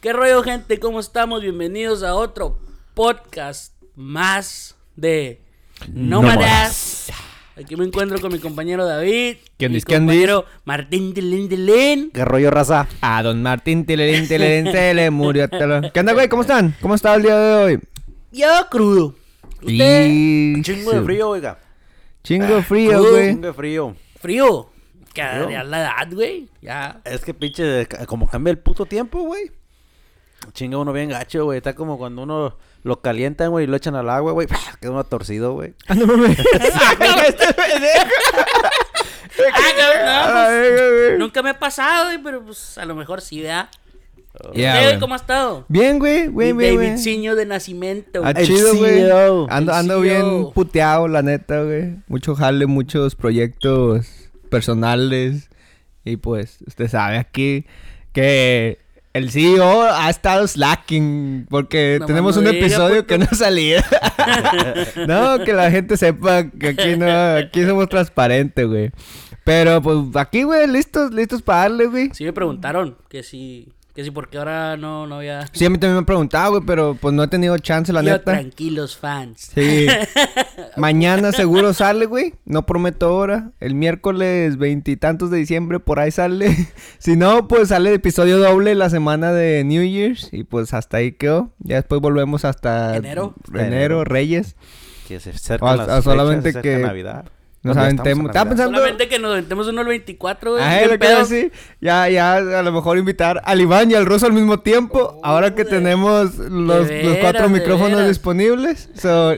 ¿Qué rollo, gente? ¿Cómo estamos? Bienvenidos a otro podcast más de Nómadas. Aquí me encuentro con mi compañero David. ¿Quién mi compañero Martín Tilín Tilín. ¿Qué rollo, raza? A don Martín Tilerín Tilerín se le murió. ¿Qué onda, güey? ¿Cómo están? ¿Cómo está el día de hoy? Yo crudo. Usted, Y... Chingo de frío, oiga. Chingo de frío, güey. Chingo de frío. frío. Que Frío. ya la edad, güey. Ya. Es que pinche, como cambia el puto tiempo, güey. Chinga uno bien gacho, güey. Está como cuando uno lo calientan, güey, y lo echan al agua, güey. Queda uno torcido, güey. Ah, no mames. Ah, no, pues, Ay, güey. Nunca me ha pasado, güey, pero pues a lo mejor sí, ¿verdad? Ya, ¿Usted, güey. ¿Cómo ha estado? Bien, güey. Güey. Davidciño de nacimiento. Ah, chido, güey. Ando, ando bien puteado, la neta, güey. Mucho jale, muchos proyectos personales. Y pues, usted sabe aquí que el CEO ha estado slacking porque No tenemos un episodio puto. que no salía. no, que la gente sepa que aquí no, aquí somos transparentes, güey. Pero pues aquí, güey, listos, listos para darle, güey. Sí me preguntaron que si, que si por qué ahora no, no había... Sí, a mí también me han preguntado, güey, pero pues no he tenido chance, la Yo, neta. tranquilos fans. Sí. Mañana seguro sale, güey. No prometo hora. El miércoles veintitantos de diciembre por ahí sale. si no, pues sale el episodio doble la semana de New Year's. Y pues hasta ahí quedó. Ya después volvemos hasta Enero. enero, Enero. Reyes. Que se acerca solamente fechas, se acerca que- Navidad. Nos aventemos. Estaba pensando. Solamente que nos aventemos uno el 24, güey. Ajá, ¿qué lo que pedo? iba a decir. Ya, ya, a lo mejor invitar al Iván y al Rosso al mismo tiempo. ahora que de- tenemos los, los cuatro micrófonos veras. disponibles. So,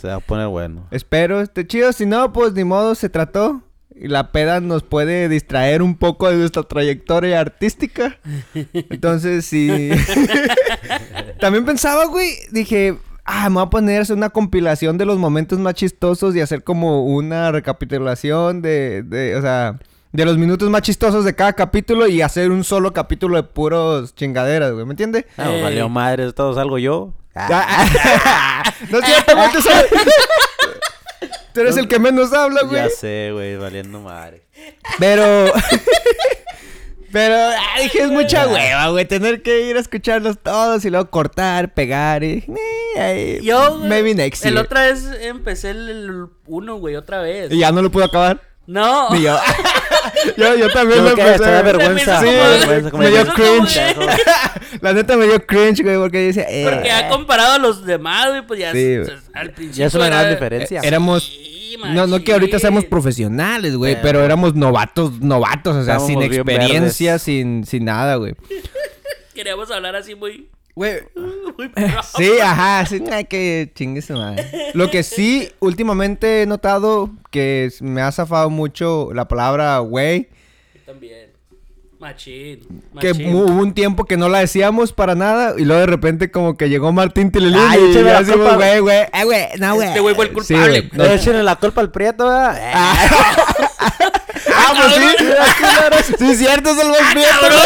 Se va a poner bueno. Espero esté chido. Si no, pues ni modo, se trató. Y la peda nos puede distraer un poco de nuestra trayectoria artística. Entonces, sí. También pensaba, güey, dije, ah, me voy a poner a hacer una compilación de los momentos más chistosos y hacer como una recapitulación de, de o sea, de los minutos más chistosos de cada capítulo y hacer un solo capítulo de puros chingaderas, güey, ¿me entiendes? Ah, pues, Ey. valió madre, de todo salgo yo. no es cierto, güey, tú sabes. Tú eres el que menos habla, güey. Ya sé, güey, valiendo madre. Pero. Pero ah, dije, es mucha hueva, güey. Tener que ir a escucharlos todos y luego cortar, pegar y. eh, ahí, Yo, güey, Maybe next el year. otra vez empecé el, el uno, güey, otra vez. Y ya no lo pude acabar. No. Ni yo. yo, yo también Yo lo que empecé. vergüenza. Me Sí, vergüenza, me dio cringe. La neta me dio cringe, güey, porque dice. Eh, Porque ha comparado a los demás, güey, pues ya Sí, al principio Ya es una era- gran diferencia. éramos. Sí, No, no que ahorita seamos profesionales, güey, Pero- pero éramos novatos, novatos, o sea, sin experiencia, sin, sin nada, güey. Queríamos hablar así muy... Güey. Sí, ajá, sí, ay, que chingue su madre. Lo que sí, últimamente he notado que me ha zafado mucho la palabra güey. También. Machín. Que machín. hu- hubo un tiempo que no la decíamos para nada y luego de repente como que llegó Martín Tilelín Ay, y ya la decimos culpa. güey, güey, eh, güey, no, güey. Este güey fue el Sí, culpable. güey. No echen la culpa al prieto, ¿verdad? Ah, pues sí. Sí, es cierto, es el más prieto, güey.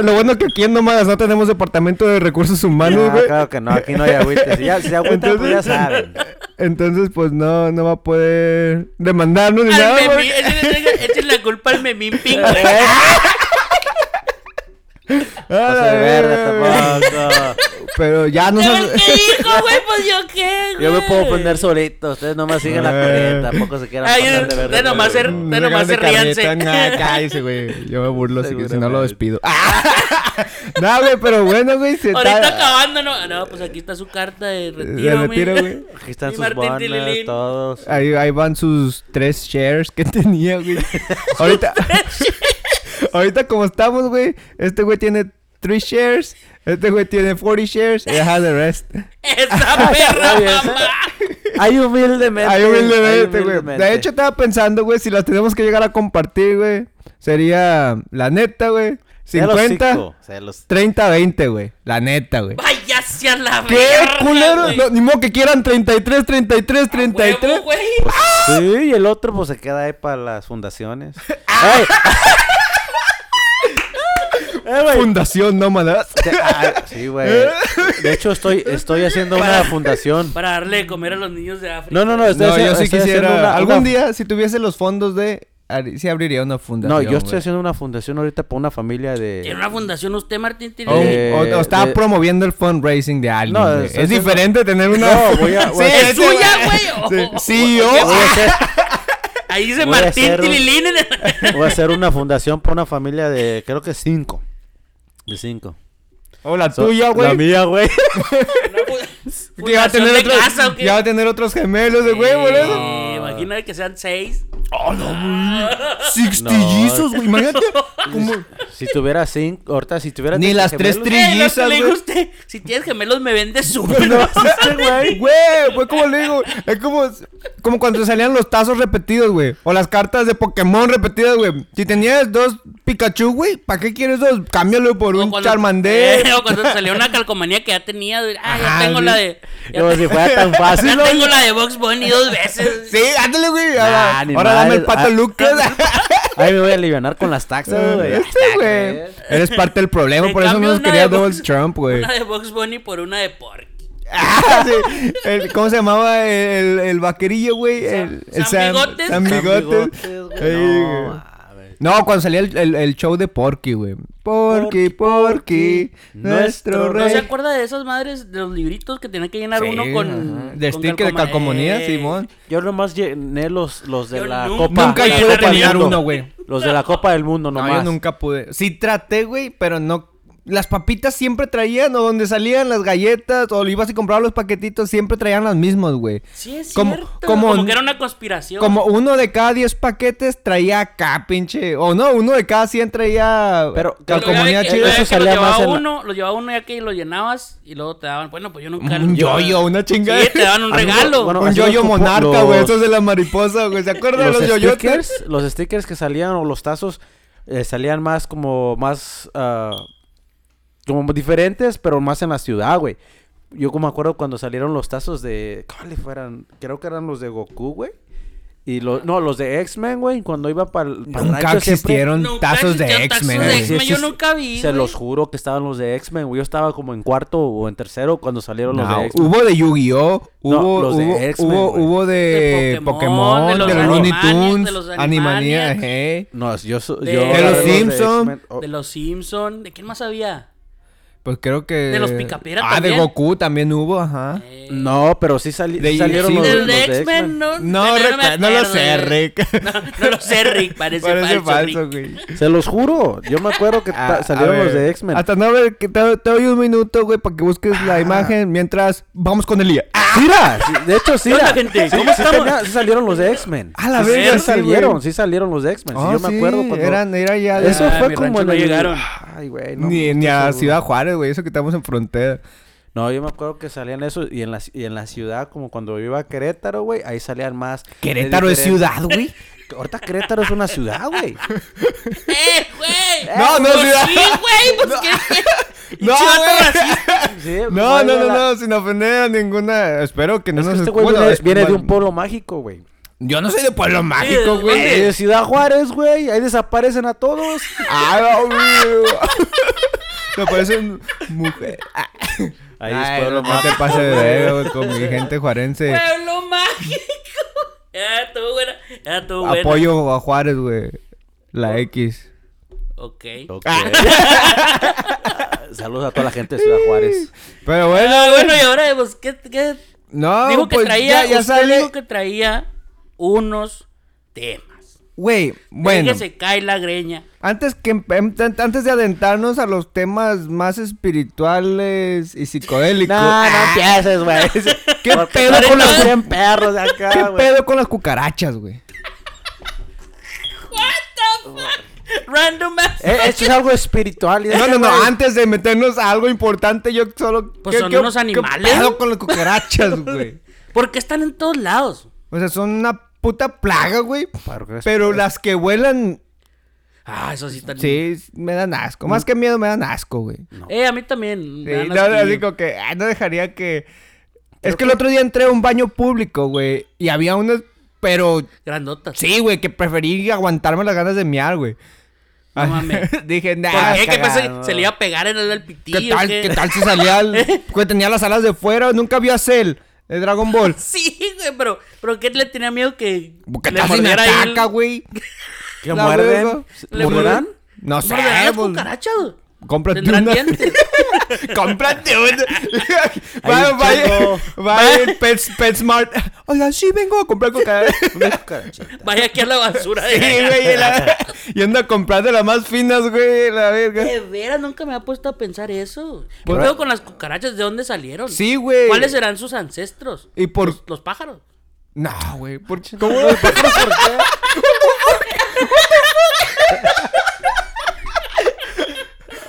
Lo bueno que aquí en Nómadas no tenemos departamento de recursos humanos, No, güey. claro que no, aquí no hay agüites. Si ya, si agüitan, pues ya Entonces- saben. Entonces, pues no, no va a poder demandarnos ni Al nada, güey. échenle- échenle la culpa al memín ping, güey. Tampoco. Pero ya no sé. que dijo, güey, pues yo qué, güey. Yo me puedo poner solito. Ustedes nomás siguen la corriente. Tampoco se quieran Ay, pasar de de verga. nomás ser- Mm, nomás se ríanse. nah, cállese, güey. Yo me burlo, si, si no lo despido. no, güey, pero bueno, güey. se Ahorita está- acabando, no. No, pues aquí está su carta de De retiro, retiro, güey. Aquí están Mi sus Tililín. todos. Ahí, ahí van sus tres shares que tenía, güey. Ahorita. ahorita, como estamos, güey. Este güey tiene three shares. Este güey tiene 40 shares. Y deja the rest. Esa perra, mamá. Ahí humildemente. Ahí humildemente, güey. De hecho, estaba pensando, güey, si las tenemos que llegar a compartir, güey. Sería, la neta, güey. Sea los 50, cinco, sea los- 30, 20, güey. La neta, güey. Vaya hacia la ¿Qué verga, culero? No, ni modo que quieran 33, 33, 33. Huevo, güey. Sí, y el otro pues se queda ahí para las fundaciones. ¡Ay! Eh. Fundación Nómadas. Ah, Sí, güey. De hecho, estoy, estoy haciendo una fundación. Para darle de comer a los niños de África. No, no, no, estoy, No, haciendo- yo sí estoy quisiera. una- algún una- día, si tuviese los fondos de. Sí abriría una fundación. No, yo estoy haciendo una fundación ahorita para una familia ¿Tiene de... una fundación usted, Martín? ¿Tiene- O, Eh, o- o está de- promoviendo el fundraising de alguien. No, es- es, es- diferente tener una. No, voy a- voy a- ¿Es ese, suya, güey? Sí, o- CEO. o- Voy a hacer, Ahí dice Martín Tililín. voy a hacer una fundación para una familia de, creo que cinco. De cinco. O la So- tuya, güey. La mía, güey. Una Que va a tener otros, casa, ¿o qué? ya va a tener otros gemelos de güey, por eso. Eh, Imagina que sean seis. Sixtillizos, güey. Imagínate. como- Si tuviera cinco, ahorita si tuviera... Ni las tres Eh, Trillizas, güey. usted, si tienes gemelos me vendes su. No existe, güey. Güey, fue como le digo. Es como, como cuando salían los tazos repetidos, güey. O las cartas de Pokémon repetidas, güey. Si tenías dos Pikachu, güey, ¿para qué quieres dos? Cámbialo por O un cuando- Charmander. eh, o cuando te salió una calcomanía que ya tenía. güey, Ah, ya Ajá, tengo sí. la de. Ya, Como si fuera tan fácil, ya ¿no? tengo la de Box Bunny dos veces. Sí, ándale, güey. Nah, Ahora, ahora dame el pato Ah. Lucas. Ahí me voy a aliviar con las taxas, güey. Este, güey. Eres parte del problema, Me por eso cambio no nos una quería de Donald Box- Trump, güey. Una de Box Bunny por una de Porky. Ah, sí. El- ¿Cómo se llamaba el, el vaquerillo, güey? El, el Sam Bigotes. Sam San Bigotes. Bigotes, Ey, güey. No. No, cuando salía el, el- el show de Porky, güey. Porky, Porky, nuestro ¿No se rey. acuerda de esas madres de los libritos que tenía que llenar Sí, uno con. De con sticker de calcomanía, Eh, Simón. Yo nomás llené los, los de Yo la nunca Copa. Nunca pude la pude Copa del terminar Mundo. uno, güey. Los de la Copa del Mundo No, nomás. yo nunca pude. Sí traté, güey, pero no... Las papitas siempre traían, o donde salían las galletas, o ibas y comprabas los paquetitos, siempre traían las mismas, güey. Sí, es Como- cierto. como- Como, que era una conspiración. Como uno de cada 10 paquetes traía acá, pinche. O no, uno de cada 100 traía Pero- calcomanía chida. Eso salía lo llevaba más en la- uno, lo llevaba uno ya que lo llenabas y luego te daban, bueno, pues yo nunca Un yo- yoyo, una chingada. Sí, te daban un regalo. bueno, un yoyo monarca, güey. los- Esos de la mariposa, güey. ¿Se acuerdan de los yoyotes? stickers, los stickers que salían o los tazos eh, salían más como más ah, como diferentes, pero más en la ciudad, güey. Yo como me acuerdo cuando salieron los tazos de ¿cuáles fueran? Creo que eran los de Goku, güey. Y los no, los de X-Men, güey, cuando iba para el Nunca existieron tazos de X-Men, de yo nunca vi, Se los juro que estaban los de X-Men, güey. Yo estaba como en cuarto o en tercero cuando salieron los de X-Men. hubo de Yu-Gi-Oh! No, Hubo, los de hubo, X-Men, hubo, de, De Pokémon, Pokémon, de de los, Looney Tunes, de los Animaniacs, Animaniacs. eh. No, yo, De- yo De era los Simpson. X-Men. Oh, De los Simpson, ¿de quién más había? Pues creo que... De los Picapiedra Ah, de. Goku también hubo, ajá. Eh, No, pero sí, sali- De- salieron sí, los, de- del los X-Men, no. No, me no lo sé. Rick. No, no lo sé, Rick, parece, Parece falso, güey. Se los juro. Yo me acuerdo que Ah, salieron los de X-Men. Hasta no ver, que te, te doy un minuto, güey, para que busques la imagen mientras vamos con Elías. Mira, sí, de hecho sí. ¿Qué onda, era. gente? Sí, ¿Cómo sí estamos? tenía- sí salieron los de X-Men. A la verga, sí sí, salieron, sí salieron los de X-Men. Sí, Oh, yo me acuerdo cuando... eran, era ya Eso Ah, fue como no el- llegaron. Ay, güey, ni, a. Ciudad Juárez, güey, eso que estamos en frontera. No, yo me acuerdo que salían eso y en la, y en la ciudad, como cuando yo iba a Querétaro, güey, ahí salían más. Querétaro es ciudad, güey. Ahorita Querétaro es una ciudad, güey. ¡Eh, güey! No, no, Pues ciudad. sí, güey, pues qué. No. Sí, No, no, no, la- no, sin ofender a ninguna. Espero que no Es que nos este güey bueno, viene, es- viene de un pueblo mágico, güey. Yo no soy de pueblo mágico, ¿de güey. dónde? De Ciudad Juárez, güey. Ahí desaparecen a todos. Ah, no, güey. Me parece mujer. Ah. Ahí es pueblo no, no te mágico. pases de verga, güey, con mi gente juarense. Pueblo mágico. Ya estuvo buena. Ya estuvo buena. Apoyo a Juárez, güey. La X. Ok. Ok. Saludos a toda la gente de Ciudad Juárez. Pero bueno, Ah, bueno, y ahora, pues, ¿qué, qué? No, dijo que pues traía, ya, ya usted sale. dijo que traía unos temas. Güey, Bueno. que se cae la greña. Antes que an- antes de adentrarnos a los temas más espirituales y psicodélicos. No, no empieces, güey. ¿Qué pedo con los las 100 perros de ¿Qué acá, güey? pedo con las cucarachas, güey? Random ass. Eh, Esto es algo espiritual. y No, no, no, antes de meternos a algo importante, yo solo. Pues son unos animales. ¿Qué pedo con las cucarachas, güey? Porque están en todos lados. O sea, son una puta plaga, güey. Pero las que vuelan, Ah, eso sí está. sí, me dan asco. Más que miedo, me dan asco, güey. Eh, a mí también. me Sí, dan no, como que ay, no dejaría que. es que, el otro día entré a un baño público, güey. Y había unos. Pero Grandotas. sí, güey, que preferí aguantarme las ganas de miar, güey. No mames. Dije, ¿Por nah. qué? ¿Qué que se le iba a pegar en el pitillo? ¿Qué tal, ¿qué? ¿Qué tal si salía el... que tenía las alas de fuera? Nunca vio a Cell. De Dragon Ball. Sí, güey, pero, pero ¿qué le tenía miedo que ¿Qué le tal si me mordiera ahí el- ataca, güey? ¿Qué La muerden? verga. ¿Le ¿Morderán? No sé, morderán las pues, cucarachas? Cómprate ¿Tendrán una. dientes? Cómprate vaya, un vaya, chingo. vaya en Pets, PetSmart. Oiga, sí vengo a comprar cucarachas. Vaya aquí a la basura. Sí, güey. y la- Y anda a comprar de las más finas, güey. La verga. De veras, nunca me ha puesto a pensar eso. ¿Qué pedo con las cucarachas? ¿De dónde salieron? Sí, güey. ¿Cuáles serán sus ancestros? Y por. Los, los pájaros. No, güey. ¿Por... ¿Cómo? ¿Por qué?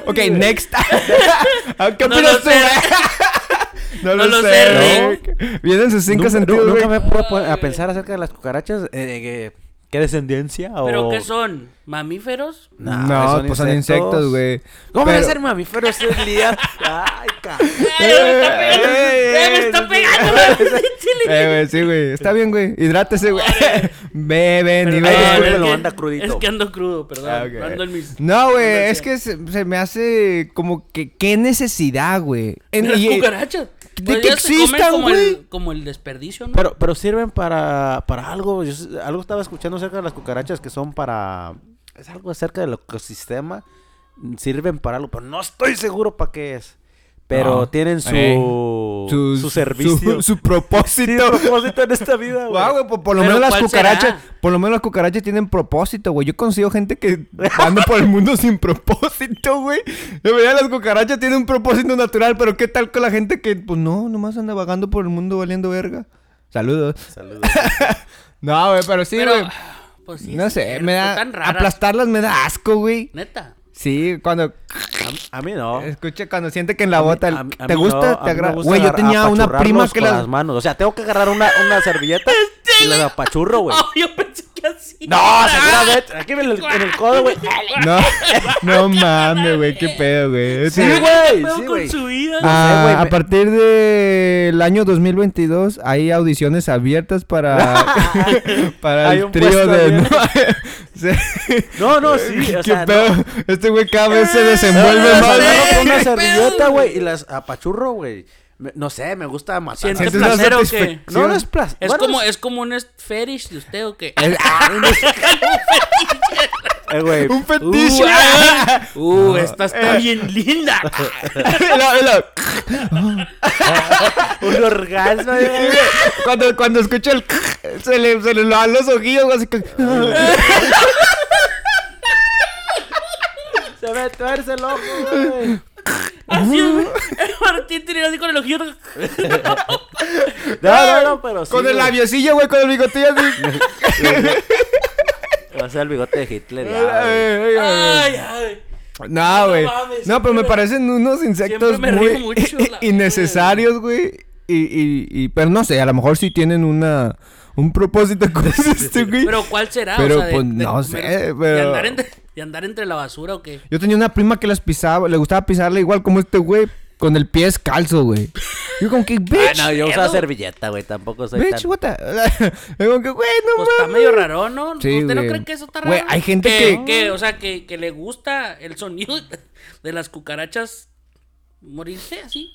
Ok, next. Ah, ¿Qué No opinas lo tú? No, No lo lo sé, güey. Vienen sus cinco Nunca, sentidos, nunca me he puesto a pensar acerca de las cucarachas. eh, que- ¿Qué descendencia? ¿Pero o... qué son? ¿Mamíferos? No, pues son insectos, güey. ¿Cómo van a Pero- ser mamíferos ese día? Ay, cabrón. ¡Eh, me está pegando! ¡Eh, me está pegando! güey! Eh, güey, sí, güey. Está bien, güey. Hidrátese, güey. Beben y Pero- no, beben. lo que- anda crudito. Es que ando crudo, perdón. Ah, ok. Ando en mis... No, güey, es que se, se me hace como que qué necesidad, güey. En- Las y- cucarachas. De Pues que comen existan, como el, como el desperdicio, ¿no? Pero, pero sirven para, para algo. Yo algo estaba escuchando acerca de las cucarachas que son para. Es algo acerca del ecosistema. Sirven para algo, pero no estoy seguro para qué es. Pero No. tienen su, Eh, su, servicio. Su, propósito. propósito en esta vida, güey. Guau, güey, por, por lo menos las ¿cuál cucarachas, será? por lo menos las cucarachas tienen propósito, güey. Yo consigo gente que anda por el mundo sin propósito, güey. De verdad las cucarachas tienen un propósito natural, pero ¿qué tal con la gente que, pues no, nomás anda vagando por el mundo valiendo verga? Saludos. Saludos. No, güey, pero sí, Pero, güey. pues sí, no sé, me da aplastarlas me da asco, güey. Neta. Sí, cuando A, a mí no. escucha cuando siente que en la bota a mí- a te gusta, no, te gusta Güey, yo tenía una prima que las las manos. O sea, tengo que agarrar una, una servilleta y las apachurro, güey. Oh, yo. No, seguramente. Aquí en el, en el codo, güey. No, no mames, güey, qué pedo, güey. Sí, güey. ¿Qué pedo Sí, con güey. su vida? Ah, a partir del año 2022 hay audiciones abiertas para para el trío de. No, no, sí. O ¿Qué sea, pedo? no. Este güey cada vez se desenvuelve más. una servilleta, güey, y las apachurro, güey. No sé, me gusta matar. ¿Siente placer o qué? No, no es placer. Es Bueno, como, es como un fetish de usted o qué. Es- ah, Eh, güey. un fetiche. Uh, ah, uh, esta está bien linda. Un orgasmo, güey. cuando, cuando escucha el se le, se le los ojillos así que Se me tuerce el ojo, güey. Así, Martín tenía así con el ojillo. No, no, no, pero sí. con el güey. labiocillo, güey, con el bigotillo así. Va a ser el bigote de Hitler. ya, Ay, güey. ay, ay. No, güey. No, pero me parecen unos insectos me muy río mucho, la- innecesarios, güey. Y, y, y, pero no sé, a lo mejor sí tienen una, un propósito con este, güey. Pero ¿cuál será? Pero, o sea, de- pues, de no comer- sé, De pero- andar, entre, de andar entre la basura o qué. Yo tenía una prima que las pisaba, le gustaba pisarle igual como este güey, con el pie descalzo, güey. Yo como que, Ah, bitch, no, yo usaba pedo? servilleta, güey. Tampoco soy bitch, tan... what the... Yo como que, güey, no Pues está mames. medio raro, ¿no? Sí, ¿Usted no güey. cree que eso está raro? Güey, hay gente que... que- o sea, que, que le gusta el sonido de las cucarachas morirse así.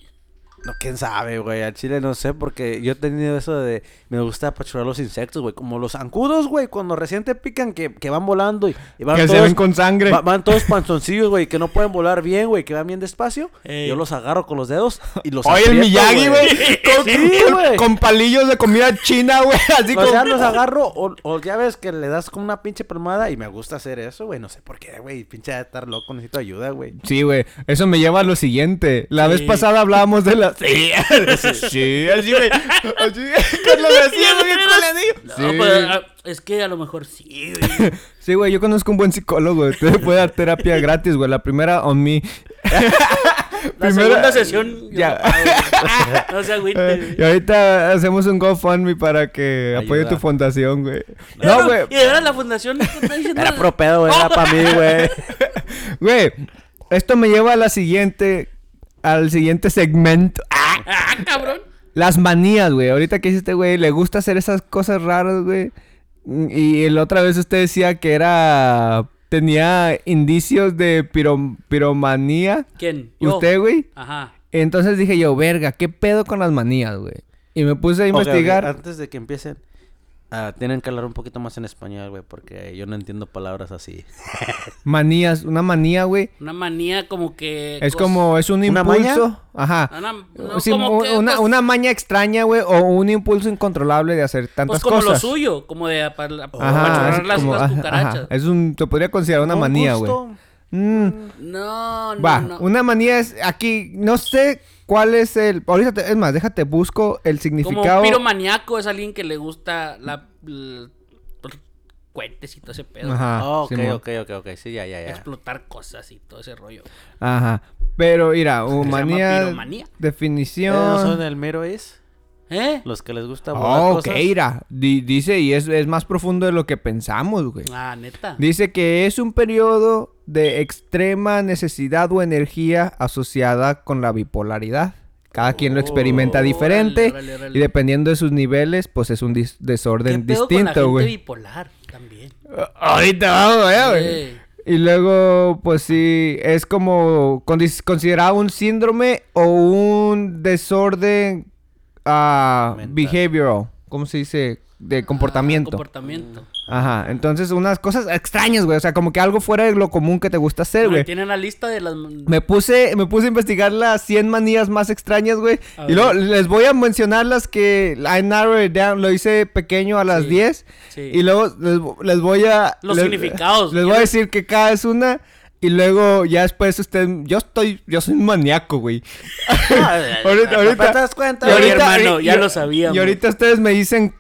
No, quién sabe, güey. Al chile no sé, porque yo he tenido eso de. Me gusta apachurrar los insectos, güey. Como los zancudos, güey. Cuando recién te pican, que, que van volando y, y van Que se ven con sangre. va- van todos panzoncillos, güey, que no pueden volar bien, güey, que van bien despacio. Ey. Yo los agarro con los dedos y los Oye, el Miyagi, güey. Con, Sí, con- güey. con palillos de comida china, güey. Así O sea, como... los agarro, o, o ya ves que le das como una pinche palmada y me gusta hacer eso, güey. No sé por qué, güey. Pinche de estar loco, necesito ayuda, güey. Sí, güey. Eso me lleva a lo siguiente. La Sí. vez pasada hablábamos de la... Sí, sí, así, güey. Así, decía, güey, con el anillo. No, pues, ah, es que a lo mejor sí, güey. Sí, güey, yo conozco un buen psicólogo. Te puede dar terapia gratis, güey. La primera on me. La Primera- segunda sesión Ya. No se agüite, y ahorita hacemos un GoFundMe para que apoye tu fundación, güey. Pero, No, güey. Y de verdad la fundación diciendo... Era pro pedo, güey. Era para mí, güey. Güey, esto me lleva a la siguiente... Al siguiente segmento. ¡Ah! Ah, cabrón. Las manías, güey. Ahorita que hiciste, güey, le gusta hacer esas cosas raras, güey. Y la otra vez usted decía que era... Tenía indicios de piro- piromanía. ¿Quién? Yo. ¿Usted, güey? Ajá. Entonces dije yo, verga, ¿qué pedo con las manías, güey? Y me puse a investigar. Antes de que empiecen, ah, tienen que hablar un poquito más en español, güey, porque yo no entiendo palabras así. Manías, una manía, güey. Una manía como que... Es cos- como, es un ¿Una impulso. Ajá. Una, no, Sí, como u- que, una, pues, una maña extraña, güey, o un impulso incontrolable de hacer tantas Pues como cosas. lo suyo, como de apachurrar las, como- las ajá, cucarachas. ajá. Es un, se podría considerar una Un manía, güey. Mm, No, no, va, no. una manía es aquí, no sé cuál es el, ahorita, te- es más, déjate busco el Como significado. un piromaniaco es alguien que le gusta la... l- pues, cohetes y todo ese pedo. Ajá, Oh, ok, Simón. ok, ok, ok, sí, ya, ya, ya. Explotar cosas y todo ese rollo. Ajá. Pero mira, Se llama manía, piromanía. ¿Eh, ¿No son definición. el mero es? ¿Eh? Los que les gusta volar Oh, cosas. mira, di- dice y es, es más profundo de lo que pensamos, güey. Ah, neta. Dice que es un periodo de extrema necesidad o energía asociada con la bipolaridad. Cada quien lo experimenta Oh, diferente órale, órale, órale. y dependiendo de sus niveles, pues es un dis- ¿Qué desorden con la distinto, gente güey. bipolar también? Ahorita vamos, eh, güey. Y luego, pues sí, es como considerado un síndrome o un desorden Mental. behavioral, ¿cómo se dice? De comportamiento. ah, comportamiento. Ajá, entonces unas cosas extrañas, güey, o sea, como que algo fuera de lo común que te gusta hacer, Bueno, güey. Tienen la lista de las... Me puse, me puse a investigar las 100 manías más extrañas, güey. Y luego les voy a mencionar las que I narrowed it down, lo hice pequeño a las Sí, 10. sí. Y luego les, les voy a... Los les- significados. Les voy a decir que cada es una. Y luego ya después usted... Yo estoy... Yo soy un maníaco, güey. ahorita, ahorita... ¿Te das cuenta? y ahorita- hermano, ya y- lo sabíamos. Y ahorita ustedes me dicen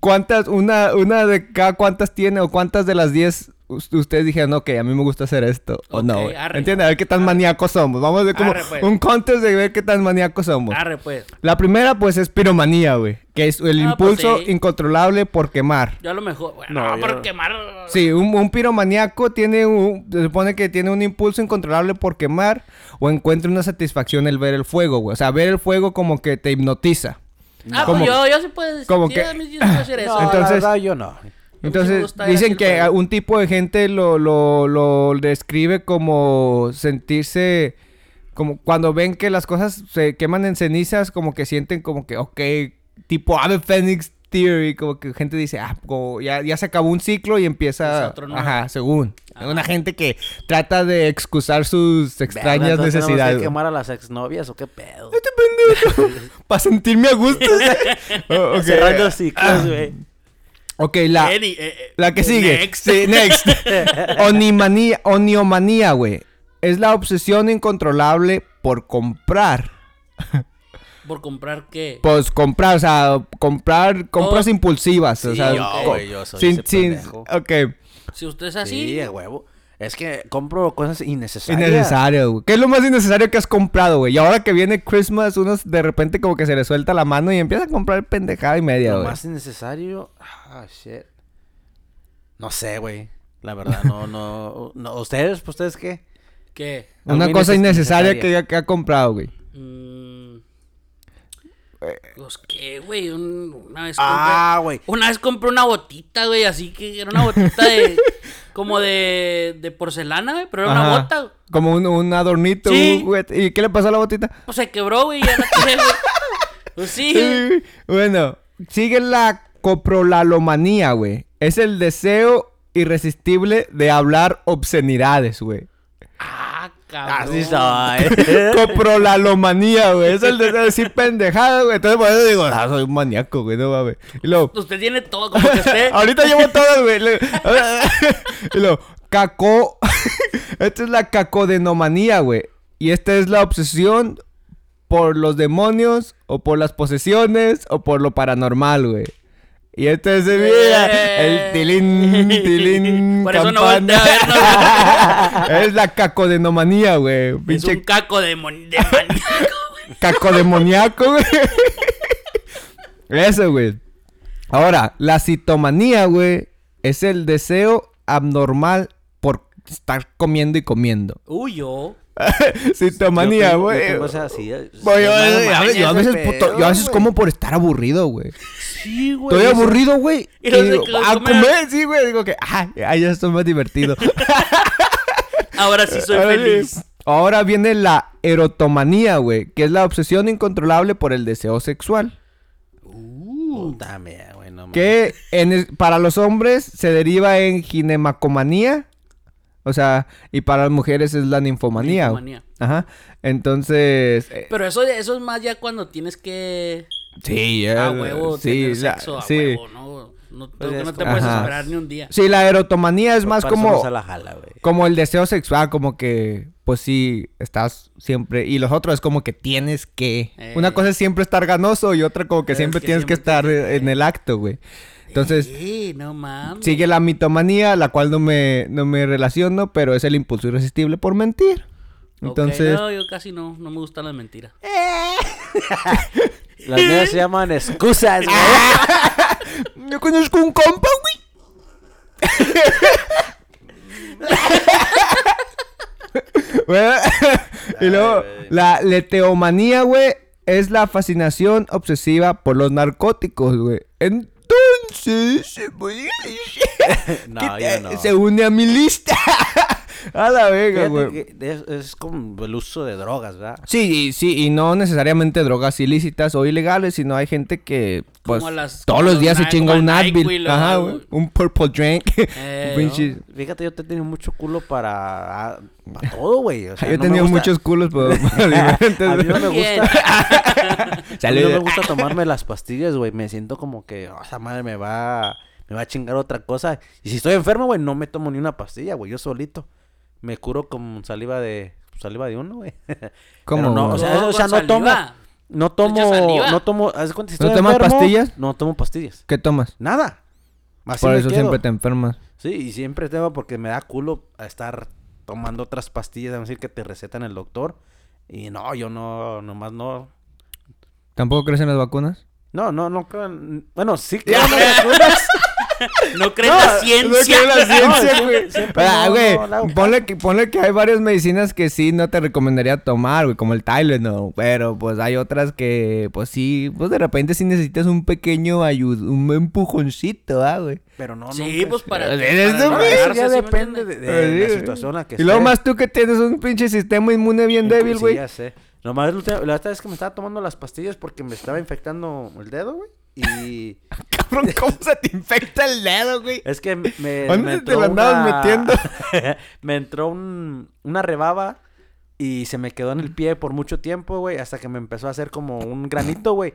cuántas... Una, una de cada cuántas tiene o cuántas de las 10 us- ustedes dijeron, ok, a mí me gusta hacer esto. O no, güey. arre. ¿Entiendes? A ver qué tan maníacos somos. Vamos a ver como Arre, pues. un contest de ver qué tan maníacos somos. Arre, pues. La primera, pues, es piromanía, güey. Que es el Ah, pues, impulso sí. incontrolable por quemar. Yo a lo mejor... Bueno, No, no, yo por quemar... Sí, un, un piromaníaco tiene un, se supone que tiene un impulso incontrolable por quemar o encuentra una satisfacción el ver el fuego, güey. O sea, ver el fuego como que te hipnotiza. Ah, Como- pues yo, yo sí puedo decir... como que- sí puedo decir eso. No, Entonces- la verdad, yo no. Entonces, dicen que un tipo de gente lo, lo, lo describe como sentirse, como cuando ven que las cosas se queman en cenizas, como que sienten como que, ok, tipo Ave Phoenix Theory, como que gente dice, ah, como ya, ya se acabó un ciclo y empieza, otro nuevo. ajá, según. Ajá. Una gente que trata de excusar sus extrañas tenemos que necesidades. quemar a las exnovias o qué pedo? Para sentirme a gusto. Oh, ok. Cerrando ciclos, güey. Ok, la... Eh, eh, La que eh, sigue. next. Sí, next. Onimanía, oniomanía, güey. Es la obsesión incontrolable por comprar. ¿Por comprar qué? Pues comprar, o sea, comprar compras Oh. impulsivas. o Sí, sea, yo, yo soy sin, ese sin, ok, Si usted es así... Sí, huevo. Es que compro cosas innecesarias. innecesario, güey. ¿Qué es lo más innecesario que has comprado, güey? Y ahora que viene Christmas, unos de repente como que se le suelta la mano y empieza a comprar pendejada y media, Lo güey. más innecesario. Ah, shit. No sé, güey. La verdad, no, no, no. ¿Ustedes? ¿Pues ¿Ustedes qué? ¿Qué? Una cosa inneces- innecesaria que, que ha comprado, güey. Mm. Pues qué, güey. Un- una vez Ah, güey. compré... Una vez compré una botita, güey. Así que era una botita de... como de, de porcelana, güey. Pero era una bota. Como un, un adornito, Sí. güey. ¿Y qué le pasó a la botita? Pues se quebró, güey. Ya no quise, güey. Pues sí. Sí, Bueno, sigue la coprolalomanía, güey. Es el deseo irresistible de hablar obscenidades, güey. Ah, cabrón. Así soy. Coprolalomanía, güey. Es el deseo de decir pendejadas, güey. Entonces por eso digo, ah, soy un maníaco, güey, no mames. Y luego, Usted tiene todo como que usted... ahorita llevo todas, güey. Y luego, caco. Esta es la cacodenomanía, güey. Y esta es la obsesión por los demonios, o por las posesiones, o por lo paranormal, güey. Y este es el, el tilín, tilín, Por eso no campana. voltea a vernos. es la cacodenomanía, güey. Es Pinche un caco de, mon- de maníaco, güey. cacodemoniaco, güey. Eso, güey. Ahora, la citomanía, güey, es el deseo abnormal por estar comiendo y comiendo. Uy, yo. Citomanía, Yo güey. cosas así. Yo, a veces, a veces, puto, pedo, yo a veces güey. como por estar aburrido, güey. Sí, güey. Estoy aburrido, güey. Y digo, qué a comer". sí, güey. Digo que, ah, ya ya estoy más divertido. Ahora sí soy feliz. Ahora viene la erotomanía, güey, que es la obsesión incontrolable por el deseo sexual. Uh. Güey, no. Que en para los hombres se deriva en ginemacomanía. O sea, y para las mujeres es la ninfomanía. Ninfomanía. Ajá. Entonces. eh, Pero eso, eso es más ya cuando tienes que. sí, A eh, huevo, sí, tener la- sexo a sí. huevo, ¿no? No, Pues no te como- puedes Ajá. esperar ni un día. Sí, la erotomanía es Por- más como. la jala, güey. Como el deseo sexual, como que, pues sí, estás siempre. Y los otros es como que tienes que. Eh. Una cosa es siempre estar ganoso y otra como que Es siempre que tienes que estar en el acto, güey. Entonces, Sí, no mames. sigue la mitomanía, la cual no me, no me relaciono, pero es el impulso irresistible por mentir. Entonces, no, yo casi no, no me gustan las mentiras. Las mías se llaman excusas, güey. yo conozco un compa, güey. Bueno, y luego, la leteomanía, güey, es la fascinación obsesiva por los narcóticos, güey. Entonces, se podría decir No, que yo te- no. se une a mi lista. a la vega, güey. es, es como el uso de drogas, ¿verdad? Sí, y- sí, y no necesariamente drogas ilícitas o ilegales, sino hay gente que, pues, las- todos los días se chinga un Advil. Ajá, güey. Un purple drink. Eh, Fíjate, yo te he tenido mucho culo para, para todo, güey. O sea, Yo he no tenido muchos culos, para diferentes- A mí no me gusta. A mí no me gusta tomarme las pastillas, güey. Me siento como que, oh, esa madre me va, me va a chingar otra cosa. Y si estoy enfermo, güey, no me tomo ni una pastilla, güey. Yo solito. Me curo con saliva de, saliva de uno, güey. ¿Cómo, Pero no, o sea, o no tomo, no ¿Te tomo, no tomo, haz cuenta, si ¿No estoy tomas enfermo, pastillas? No tomo pastillas. ¿Qué tomas? Nada. Así Por eso quedo. siempre te enfermas. Sí, y siempre tengo porque me da culo a estar tomando otras pastillas, a decir que te recetan el doctor. Y no, yo no, nomás no. ¿Tampoco crees en las vacunas? No, no, no creo. en- Bueno, sí creo en las vacunas. No crees No, la ciencia. la güey. Ah, no, ponle, que, ponle que hay varias medicinas que sí no te recomendaría tomar, güey, como el Tylenol, pero pues hay otras que, pues sí, pues de repente sí necesitas un pequeño ayud un empujoncito, ¿ah, güey. Pero no, Sí, nunca pues es- para. Ya ¿sí depende de, Sí, la situación a que Y esté. más tú que tienes un pinche sistema inmune bien débil, Sí, güey. ya sé. Nomás la otra vez que me estaba tomando las pastillas porque me estaba infectando el dedo, güey. Y Cabrón, ¿cómo se te infecta el dedo, güey? es que me, me ¿Dónde te entró lo andabas una- metiendo? me entró un, una rebaba y se me quedó en el pie por mucho tiempo, güey, hasta que me empezó a hacer como un granito, güey.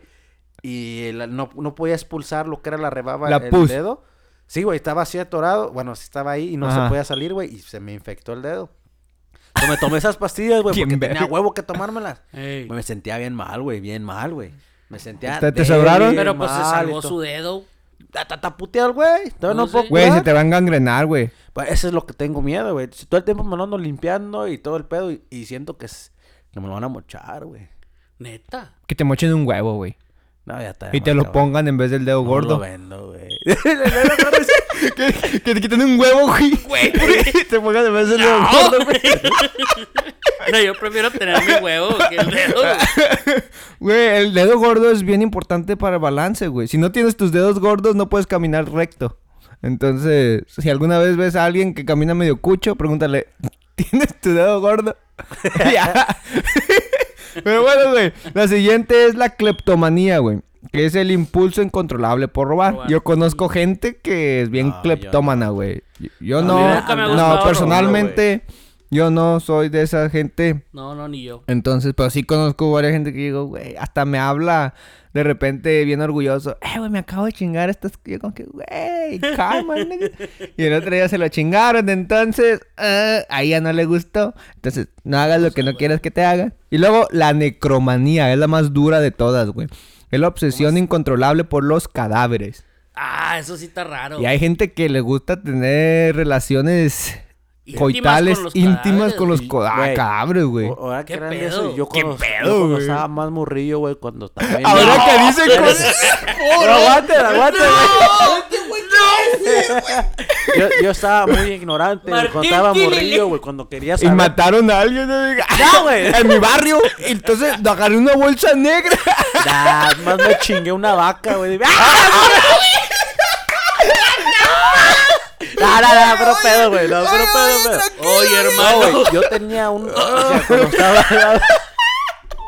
Y la- no, no podía expulsar lo que era la rebaba La el pus. dedo. Sí, güey, estaba así atorado. Bueno, sí estaba ahí y no Ajá. se podía salir, güey, y se me infectó el dedo. Entonces me tomé esas pastillas, güey, porque tenía huevo que tomármelas. Ey. Me sentía bien mal, güey, bien mal, güey. Me sentía. ¿Te- te sobraron? Pero pues se salvó su dedo. Ta- ta- ta puteado, güey. Todavía No no, puedo sé. Güey, se te va a engangrenar, güey. Pues eso es lo que tengo miedo, güey. Si Todo el tiempo me lo ando limpiando y todo el pedo y, y siento que, es- que me lo van a mochar, güey. Neta. Que te mochen un huevo, güey. No, ya está. Y te lo pongan en vez del dedo No gordo. lo vendo, güey. que, que te quiten un huevo, güey. Güey. Y te pongan en vez del dedo gordo, güey. No, yo prefiero tener mi huevo que el dedo. güey. Güey, el dedo gordo es bien importante para el balance, güey. Si no tienes tus dedos gordos, no puedes caminar recto. Entonces, si alguna vez ves a alguien que camina medio cucho, pregúntale, ¿tienes tu dedo gordo? Ya. Pero bueno, güey. La siguiente es la cleptomanía, güey. Que es el impulso incontrolable por robar. Yo conozco gente que es bien No, yo cleptómana, güey. Yo, no. nunca me ha no, gustado personalmente, yo no soy de esa gente. No, no, ni yo. Entonces, pero sí conozco varias gente que digo, güey, hasta me habla de repente bien orgulloso. Eh, güey, me acabo de chingar estas. Yo como que, güey, calma, nigga". Y el otro día se lo chingaron, entonces, ah, a ella no le gustó. Entonces, no hagas lo que no quieras que te haga. Y luego, la necromanía, es la más dura de todas, güey. Es la obsesión incontrolable por los cadáveres. Ah, eso sí está raro. Y hay gente que le gusta tener relaciones coitales íntimas cadáveres, con los co- ah, Güey. cadáveres, Ahora que ¿Qué eran eso, yo ¿Qué cuando, pedo, yo cuando estaba más morrillo, güey, cuando estaba. Ahora No, que dicen cosas. Pero aguante, aguante, güey. yo, yo estaba muy ignorante, güey, cuando Martín estaba morrillo, güey, cuando quería Y saber... mataron a alguien. ¿no? Ya, güey. En mi barrio. Entonces agarré una bolsa negra. Nah, más me chingué una vaca, güey. ¡Ah! No, no, no, pero pedo, güey. No, pero pedo, pedo. Oye, No, hermano. güey, yo tenía un... O sea, cuando estaba... No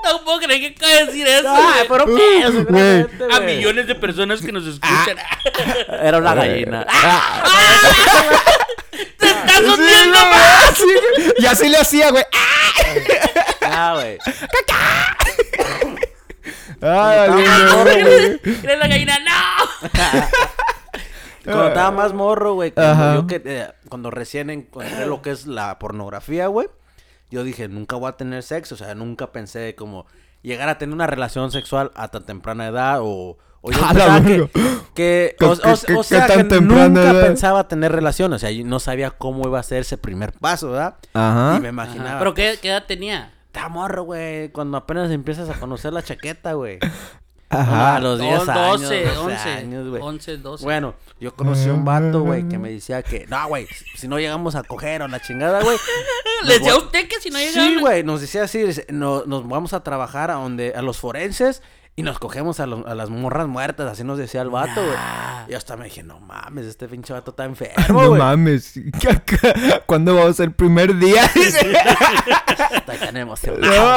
No puedo creer que acaba de decir eso. Ay, güey. pero qué, a güey. millones de personas que nos escuchan. Era una gallina. ¡Te estás hundiendo güey, más! sí, güey. y así le hacía, güey. Ah, güey. Más güey. morro, ¿Crees la gallina? ¡No! Cuando estaba más morro, güey, cuando Ajá. yo que eh, cuando recién encontré lo que es la pornografía, güey, yo dije, nunca voy a tener sexo, o sea, nunca pensé como llegar a tener una relación sexual a tan temprana edad o, o yo pensaba que, verga. que- ¿Qué- o, sea, tan que nunca edad? pensaba tener relaciones, o sea, yo no sabía cómo iba a ser ese primer paso, ¿verdad? Ajá. Y me imaginaba. Ajá. ¿Pero qué, qué edad tenía? Estaba morro, güey, cuando apenas empiezas a conocer la chaqueta, güey. Ajá. A los 10 Do- años, 12, 12 11, años, güey. 11, 12. Bueno, yo conocí a un vato, güey, que me decía que, no, güey, si no llegamos a coger o la chingada, güey. ¿Le nos decía a usted que si no llegaba? Sí, güey, nos decía así, dice, no- nos vamos a trabajar a donde, a los forenses y nos cogemos a, los- a las morras muertas, así nos decía el vato, güey. Y hasta me dije, no mames, este pinche vato está enfermo, No mames. ¿Cuándo vamos a ser el primer día? Está tan emocionado.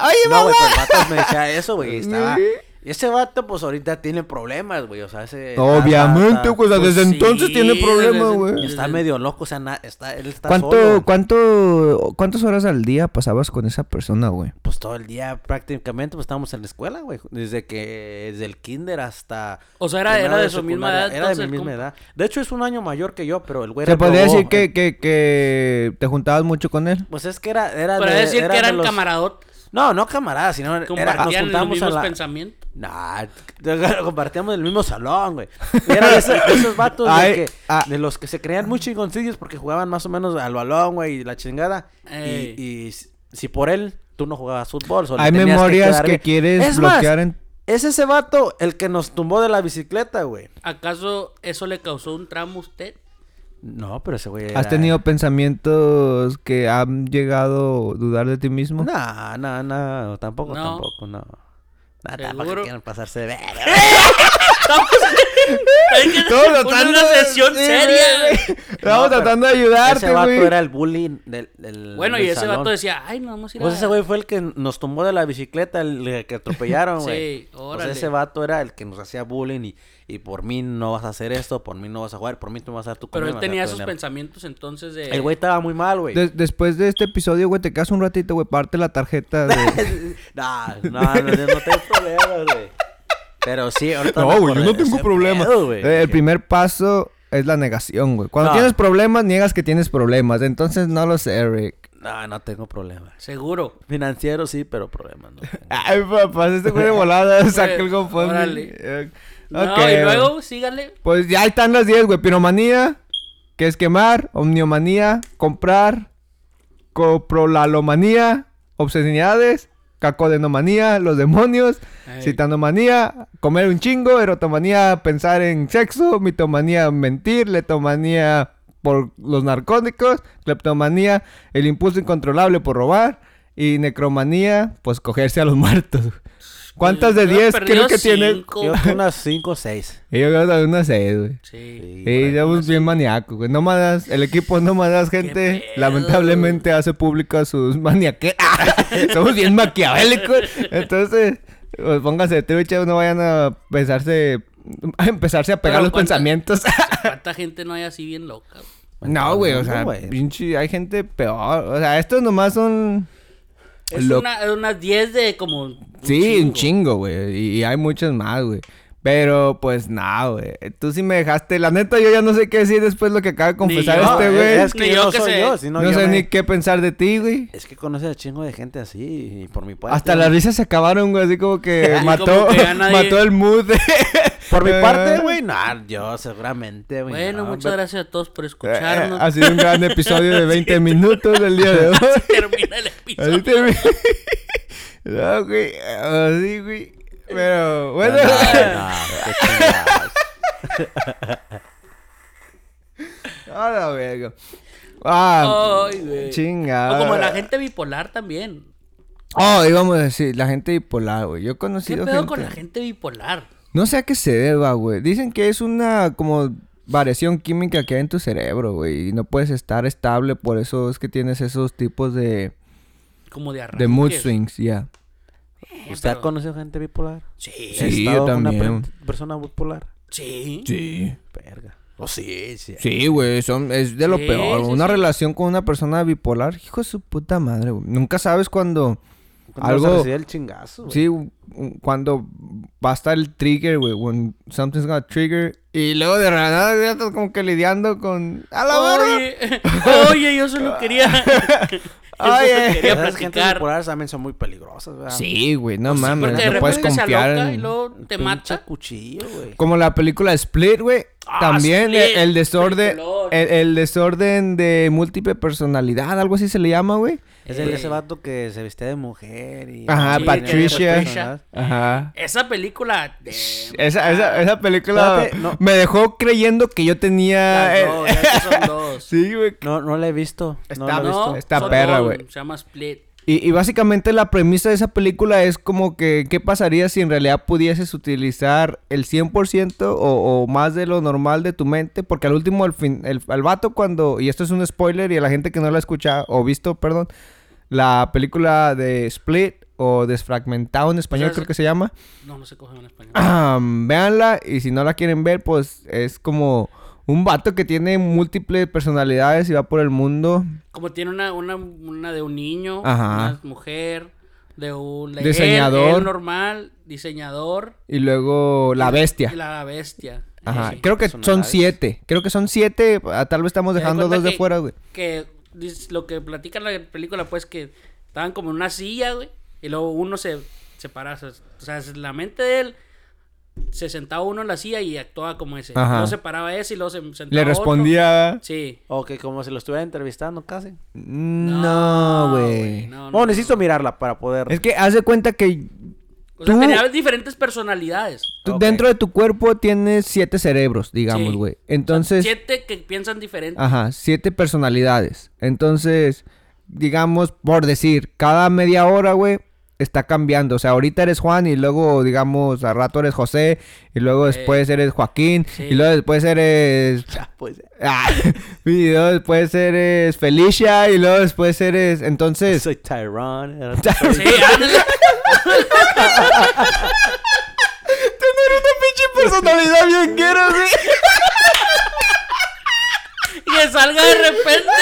Ay, No, mamá. güey, pero me decía eso, güey, estaba... Y ese vato, pues, ahorita tiene problemas, güey, o sea, ese... Obviamente, Pues desde sí, entonces tiene problemas, güey. Está medio loco, o sea, na- está, él está ¿Cuánto, solo. cuánto, ¿Cuántas horas al día pasabas con esa persona, güey? Pues todo el día prácticamente pues estábamos en la escuela, güey. Desde que, desde el kinder hasta... O sea, era, era de su misma edad. Era de mi misma edad. De hecho, es un año mayor que yo, pero el güey ¿Se podría decir que, que, que te juntabas mucho con él? Pues es que era... era Para de- decir era que de eran los- camaradas. No, no camaradas, sino era, nos los juntábamos mismos a la... pensamientos. Nah, compartíamos el mismo salón, güey. Y Era de, ese- de esos vatos de, Ay, que, ah. de los que se creían muy chingoncillos porque jugaban más o menos al balón, güey, y la chingada. Y, Ey. y si- si por él tú no jugabas fútbol, solo Hay memorias que, quieres Es más, bloquear en... Es ese vato el que nos tumbó de la bicicleta, güey. ¿Acaso eso le causó un tramo a usted? No, pero ese güey. ¿Has era- tenido pensamientos que han llegado a dudar de ti mismo? No, no, no, tampoco, No. tampoco, no. Nada, tampoco ¿Seguro? quieren pasarse de ver. Hay que Estamos una, tratando una de- sesión sí, seria. Estamos No, tratando de ayudarte, Ese vato güey. era el bullying del. del Bueno, del y ese salón. vato decía, ay, no vamos a ir Pues a... ese güey fue el que nos tumbó de la bicicleta, el que atropellaron, güey. Sí, órale. ese vato era el que nos hacía bullying y, y por mí no vas a hacer esto, por mí no vas a jugar, por mí tú me vas a dar tu Pero él tenía esos dinero. pensamientos entonces de... El güey estaba muy mal, güey. Des- después de este episodio, güey, te quedas un ratito, güey, parte la tarjeta de... no, no, no, yo no tengo problemas, güey. Pero sí, ahorita me No, güey, yo no tengo ese problema. pedo, güey. Eh, el primer paso es la negación, güey. Cuando No. tienes problemas, niegas que tienes problemas. Entonces, no lo sé, Rick. No, no tengo problemas. Seguro. Financiero sí, pero problemas no. tengo. Ay, papá, este güey de volada saca el GoFundMe. Órale. Eh, No, ok, y luego, sígale. Pues ya están las 10, güey. Piromanía, que es quemar. Omniomanía, comprar. Coprolalomanía, obsesionidades. Cacodenomanía, los demonios. Ey. Citanomanía, comer un chingo. Erotomanía, pensar en sexo. Mitomanía, mentir. Letomanía, por los narcóticos. Cleptomanía, el impulso incontrolable por robar. Y necromanía, pues cogerse a los muertos. ¿Cuántas de Yo he 10 perdido creo que tiene? cinco. Yo tengo unas 5 o 6. Y Yo creo que unas 6, güey. Sí. Sí, somos bien maníacos, güey. Nómadas, el equipo Nómadas, gente, pedo, lamentablemente hace públicas sus maniaques. somos bien maquiavélicos. Entonces, pues pónganse trucha, no vayan a pensarse, a empezarse a pegar Pero los ¿cuánta- pensamientos. ¿Cuánta gente no hay así bien loca? no, güey, o No, sea, güey. pinche, hay gente peor. O sea, estos nomás son... Es Lo- una, unas 10 de como... un Sí, un chingo, güey. Y, y hay muchos más, güey. Pero, pues, nada, güey. Tú sí me dejaste. La neta, yo ya no sé qué decir después de lo que acaba de confesar yo, este, güey. Es que Ni yo yo no que soy sé. yo, sino No yo sé me- ni qué pensar de ti, güey. Es que conoces a chingo de gente así y por mi parte. Hasta las risas se acabaron, güey. Así como que mató, como que ya nadie- mató el mood. Por mi Eh, parte, güey, no, yo seguramente, güey. Bueno, no, muchas pero- gracias a todos por eh, escucharnos. ha sido un gran episodio de 20 minutos del día de hoy. Termina el Así episodio. termina. No, güey. Así, güey. Pero, bueno. No, no, qué chingados. A la verga. Ah, Ay, güey. chingada. O como la gente bipolar también. Oh, íbamos a decir, la gente bipolar, güey. Yo he ¿Qué conocido pedo gente... con la gente bipolar? No sé a qué se deba, güey. Dicen que es una como variación química que hay en tu cerebro, güey. Y no puedes estar estable, por eso es que tienes esos tipos de... Como de arranque. De mood swings, ya. ¿Usted ha pero- conocido gente bipolar? Sí. ¿Ha Sí, estado yo con una también. per- persona bipolar? Sí. Sí. Verga. Oh, sí, sí. Sí, güey, son, es de lo Sí, peor. sí, una sí. relación con una persona bipolar, hijo de su puta madre, güey. Nunca sabes cuando, Cuando algo- recibir el chingazo, güey. sí, cuando va a estar el trigger, güey, when something's gonna trigger. Y luego de nada ya estás como que lidiando con... ¡A la verga! Oye, oye, yo solo quería. Oye. quería Esas gentes bipolares también son muy peligrosas, ¿verdad? Sí, güey, no Pues sí, mames, de no puedes confiar aloca y en... luego te mata. cuchillo, güey. Como la película Split, güey. Ah, También Split, el, el desorden... El, el desorden de múltiple personalidad, algo así se le llama, güey. Es el ese vato que se viste de mujer y... Ajá, Sí, Patricia. Patricia. Ajá. Esa película. de- Esa, esa, esa película Espérate, no. me dejó creyendo que yo tenía... Las eh, dos, ya que son dos. sí, güey. No, no la he visto. Está- no la he No, visto. Está perra, güey. Se llama Split. Y, y básicamente la premisa de esa película es como que qué pasaría si en realidad pudieses utilizar el 100% o, o más de lo normal de tu mente, porque al último el, fin, el, al vato cuando, y esto es un spoiler y a la gente que no la ha escuchado o visto, perdón, la película de Split o Desfragmentado en español O sea, creo que se llama, No, no se coge en español. véanla y si no la quieren ver pues es como un vato que tiene múltiples personalidades y va por el mundo Como tiene una, una, una de un niño, Ajá. una mujer, de un de Diseñador. él normal, diseñador. y luego la bestia. Y la bestia. Ajá, Sí. creo que son siete. Creo que son siete. ah, Tal vez estamos dejando dos de que- fuera, güey. Que lo que platica la película, pues que estaban como en una silla, güey. Y luego uno se, se para. O sea, la mente de él se sentaba uno en la silla y actuaba como ese. Ajá. Luego se paraba ese y luego se sentaba Le otro. respondía. Sí. O que como si lo estuviera entrevistando casi. No, güey. No, No, necesito mirarla para poder... Es que haz de cuenta que O sea, tú- tenía diferentes personalidades. tú dentro de tu cuerpo tienes siete cerebros, digamos, Sí. güey. Entonces, Siete que piensan diferente. ajá, siete personalidades. Entonces, digamos, por decir, cada media hora, güey, está cambiando. O sea, ahorita eres Juan y luego, digamos, a rato eres José y luego después eres Joaquín Sí. y luego después eres Pues, Ah, y luego después eres Felicia y luego después eres. Entonces. soy Tyrone. era- Sí, ándale. Tener una pinche personalidad bien quiero, güey. Y que salga de repente.